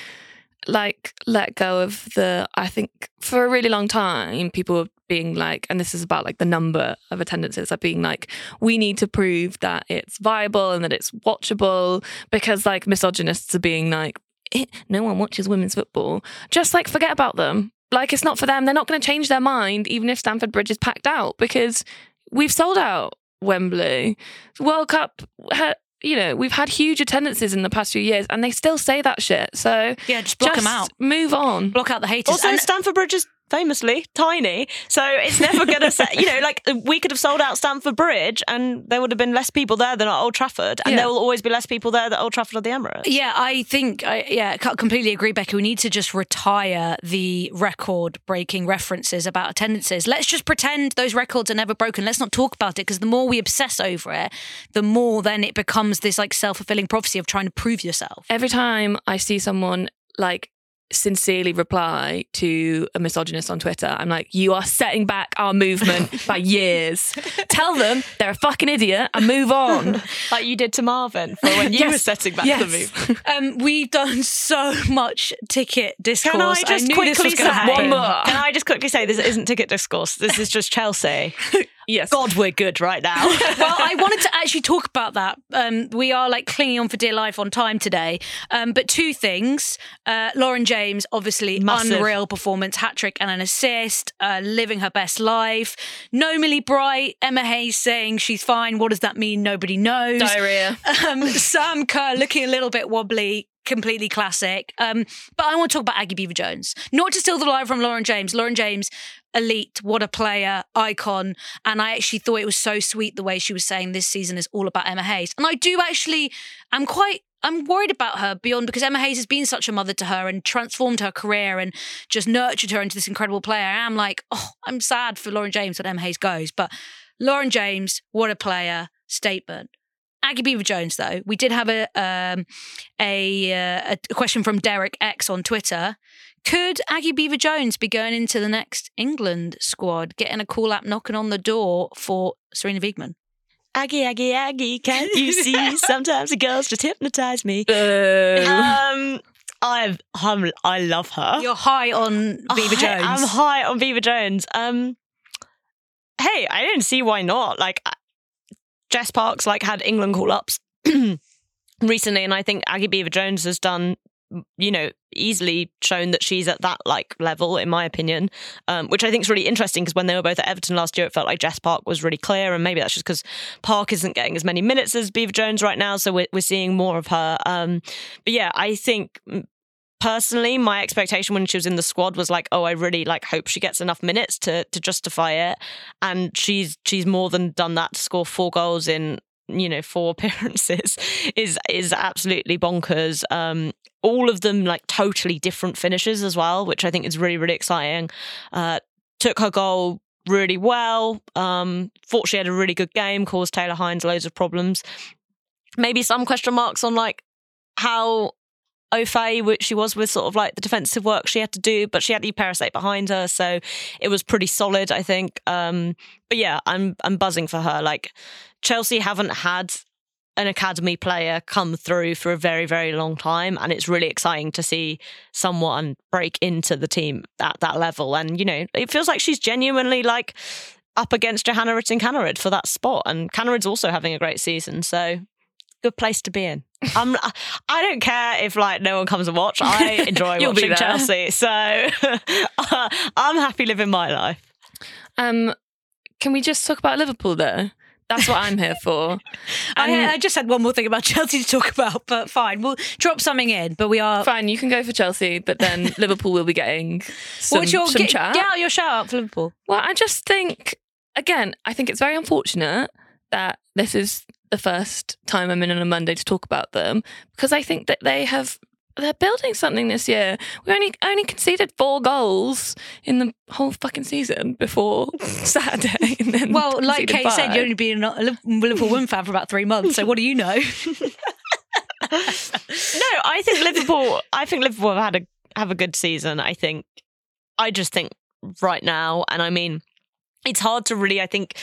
like let go of the I think for a really long time people were being like and this is about like the number of attendances are being like we need to prove that it's viable and that it's watchable because like misogynists are being like "Eh, no one watches women's football just like forget about them like it's not for them they're not going to change their mind even if Stamford Bridge is packed out because we've sold out Wembley World Cup ha- you know, we've had huge attendances in the past few years and they still say that shit. So yeah. Just block just them out. Move on. Block out the haters. also And- Stamford Bridge is famously tiny, so it's never going to say. You know, like we could have sold out Stamford Bridge, and there would have been less people there than at Old Trafford, and Yeah. there will always be less people there than Old Trafford or the Emirates. yeah, I think, I, yeah, completely agree, Becky. We need to just retire the record breaking references about attendances. Let's just pretend those records are never broken. Let's not talk about it because the more we obsess over it, the more then it becomes this like self fulfilling prophecy of trying to prove yourself. Every time I see someone like sincerely reply to a misogynist on Twitter, I'm like, you are setting back our movement by years. Tell them they're a fucking idiot and move on. Like you did to Marvin for when you Yes. were setting back Yes. the movement. Um, we've done so much ticket discourse. Can I just this quickly say? One more. Can I just quickly say this isn't ticket discourse? This is just Chelsea. Yes. God, we're good right now. well, I wanted to actually talk about that. Um, we are like clinging on for dear life on time today. Um, but two things: uh, Lauren James, obviously Massive. unreal performance, hat trick and an assist, uh, living her best life. No Millie Bright, Emma Hayes saying she's fine. What does that mean? Nobody knows. Diarrhea. Um, Sam Kerr looking a little bit wobbly. completely classic. Um, but I want to talk about Aggie Beever Jones, not to steal the line from Lauren James. Lauren James, elite, what a player, icon. And I actually thought it was so sweet the way she was saying this season is all about Emma Hayes. And I do actually, I'm quite I'm worried about her beyond because Emma Hayes has been such a mother to her and transformed her career and just nurtured her into this incredible player. And I'm like, oh, I'm sad for Lauren James when Emma Hayes goes. But Lauren James, what a player, statement. Aggie Beever Jones, though, we did have a um, a, uh, a question from Derek X on Twitter. Could Aggie Beever Jones be going into the next England squad, getting a call up knocking on the door for Sarina Wiegman? Aggie, Aggie, Aggie, can't you see? Sometimes the girls just hypnotize me. Um, I've, I'm, I love her. You're high on Beever I- Jones. I'm high on Beever Jones. Um, hey, I don't see why not. Like, Jess Parks like had England call ups recently, and I think Aggie Beever Jones has done, you know, easily shown that she's at that like level, in my opinion. Um, which I think is really interesting because when they were both at Everton last year, it felt like Jess Park was really clear, and maybe that's just because Park isn't getting as many minutes as Beever Jones right now, so we're we're seeing more of her. Um, but yeah, I think personally my expectation when she was in the squad was like oh i really like hope she gets enough minutes to to justify it and she's she's more than done that to score four goals in you know four appearances is is absolutely bonkers um all of them like totally different finishes as well which i think is really really exciting uh took her goal really well um thought she had a really good game caused taylor hinds loads of problems maybe some question marks on like how au fait which she was with sort of like the defensive work she had to do, but she had the Parasite behind her, so it was pretty solid, I think. Um, but yeah, I'm I'm buzzing for her. Like Chelsea haven't had an academy player come through for a very very long time, and it's really exciting to see someone break into the team at that level. And you know, it feels like she's genuinely like up against Johanna Rytting Kaneryd for that spot, and Kaneryd's also having a great season, so good place to be in. I'm, I don't care if like no one comes and watch. I enjoy watching. Chelsea, so I'm happy living my life. Um, can we just talk about Liverpool though? That's what I'm here for. I, I just had one more thing about Chelsea to talk about, but fine, we'll drop something in. But we are. Fine, you can go for Chelsea, but then Liverpool will be getting some, What's your some get, chat. get out your shout out for Liverpool? Well, I just think, again, I think it's very unfortunate that this is the first time I'm in on a Monday to talk about them because I think that they have. They're building something this year. We only only conceded four goals in the whole fucking season before Saturday. And then Well, like conceded Kate said, you've only been a Liverpool women fan for about three months. So what do you know? No, I think Liverpool. I think Liverpool have had a have a good season. I think. I just think right now, and I mean, it's hard to really. I think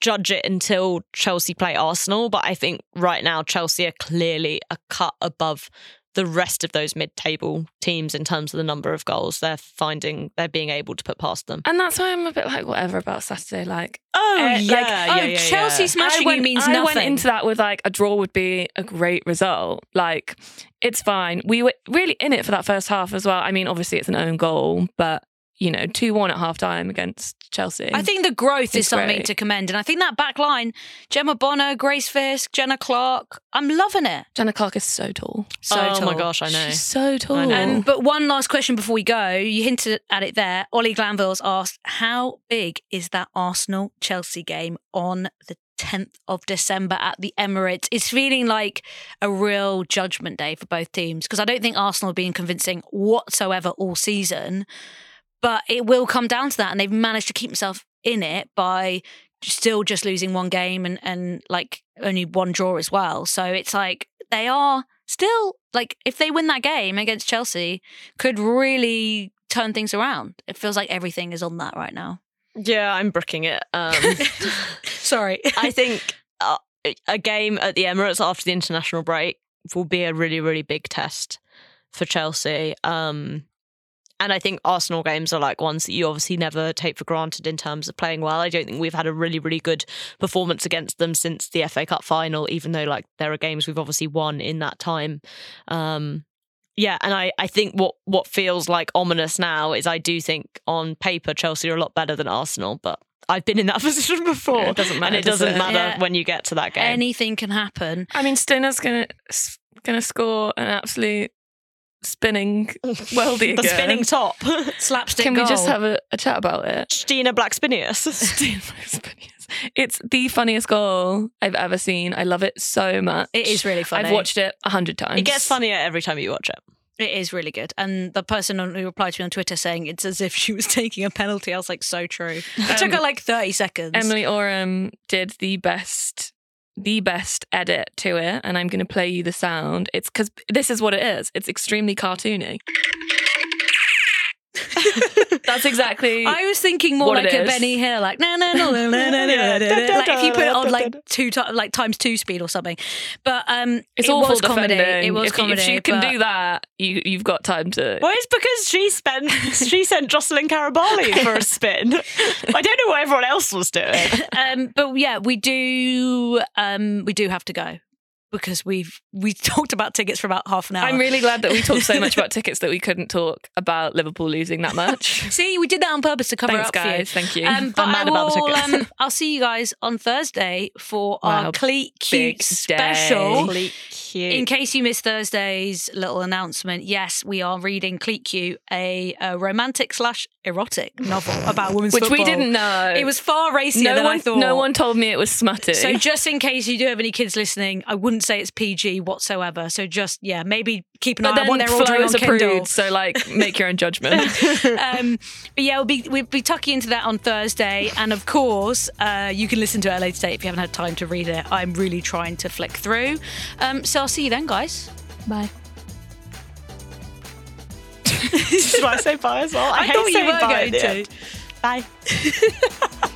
judge it until Chelsea play Arsenal, but I think right now Chelsea are clearly a cut above the rest of those mid-table teams in terms of the number of goals they're finding they're being able to put past them. and that's why I'm a bit like whatever about Saturday. Like, Oh Uh, yeah, like, yeah, oh, yeah, yeah. Chelsea smashing I went, you means I nothing. went into that with like a draw would be a great result. Like it's fine. We were really in it for that first half as well. I mean, obviously it's an own goal, but you know, two one at half time against Chelsea. I think the growth is It's something great. to commend. And I think that back line, Gemma Bonner, Grace Fisk, Jenna Clark, I'm loving it. Jenna Clark is so tall. So oh my gosh, I know. She's so tall. I know. Um, but one last question before we go. You hinted at it there. Ollie Glanville's asked, how big is that Arsenal Chelsea game on the 10th of December at the Emirates? It's feeling like a real judgment day for both teams because I don't think Arsenal have been convincing whatsoever all season. But it will come down to that. And they've managed to keep themselves in it by still just losing one game and, and like only one draw as well. So it's like they are still like if they win that game against Chelsea, could really turn things around. It feels like everything is on that right now. Yeah, I'm brooking it. Um, Sorry. I think uh, a game at the Emirates after the international break will be a really, really big test for Chelsea. Um, and I think Arsenal games are like ones that you obviously never take for granted in terms of playing well. I don't think we've had a really, really good performance against them since the FA Cup final, even though like there are games we've obviously won in that time. Um, yeah, and I, I think what what feels like ominous now is I do think on paper Chelsea are a lot better than Arsenal, but I've been in that position before. Yeah, it doesn't matter, and it does doesn't it? matter Yeah. when you get to that game. Anything can happen. I mean, Stoner's gonna gonna score an absolute spinning weldy the again. spinning top. Slapstick Can we just have a, a chat about it? Stina Blackstenius. It's the funniest goal I've ever seen. I love it so much. It is really funny. I've watched it a hundred times. It gets funnier every time you watch it. It is really good. And the person on, who replied to me on Twitter saying it's as if she was taking a penalty, I was like, so true. It took Um, her like 30 seconds. Emily Oram did the best the best edit to it and I'm going to play you the sound. It's cuz this is what it is. It's extremely cartoony. That's exactly. I was thinking more like a is. Benny Hill, like na na na na na na. no. Like if you put it on like two to- like times two speed or something, but um, it's it awful was comedy. Defending. It was if, comedy. If she can but... do that, you you've got time to. Well, it's because she spent she sent Jorelyn Carabali for a spin. I don't know what everyone else was doing. Um, but yeah, we do um we do have to go because we've we talked about tickets for about half an hour. I'm really glad that we talked so much about tickets that we couldn't talk about Liverpool losing that much. See, we did that on purpose to cover Thanks, up for you. guys. Thank you. Um, I'm mad about the will, tickets. um, I'll see you guys on Thursday for Wow, our Cleat Cute special. Cute. In case you missed Thursday's little announcement, yes, we are reading Cleat Cute, a, a romantic slash erotic novel about women's Which we didn't know. It was far racier no than one, I thought. No one told me it was smutty. So just in case you do have any kids listening, I wouldn't say it's PG whatsoever. So just yeah, maybe keep an but eye on what they're ordering on Kindle. so like make your own judgment. um, but yeah, we'll be we'll be tucking into that on Thursday, and of course, uh, you can listen to it later date if you haven't had time to read it. I'm really trying to flick through. Um, so I'll see you then, guys. Bye. Should I say bye as well? I hate thought you were bye going to. Bye.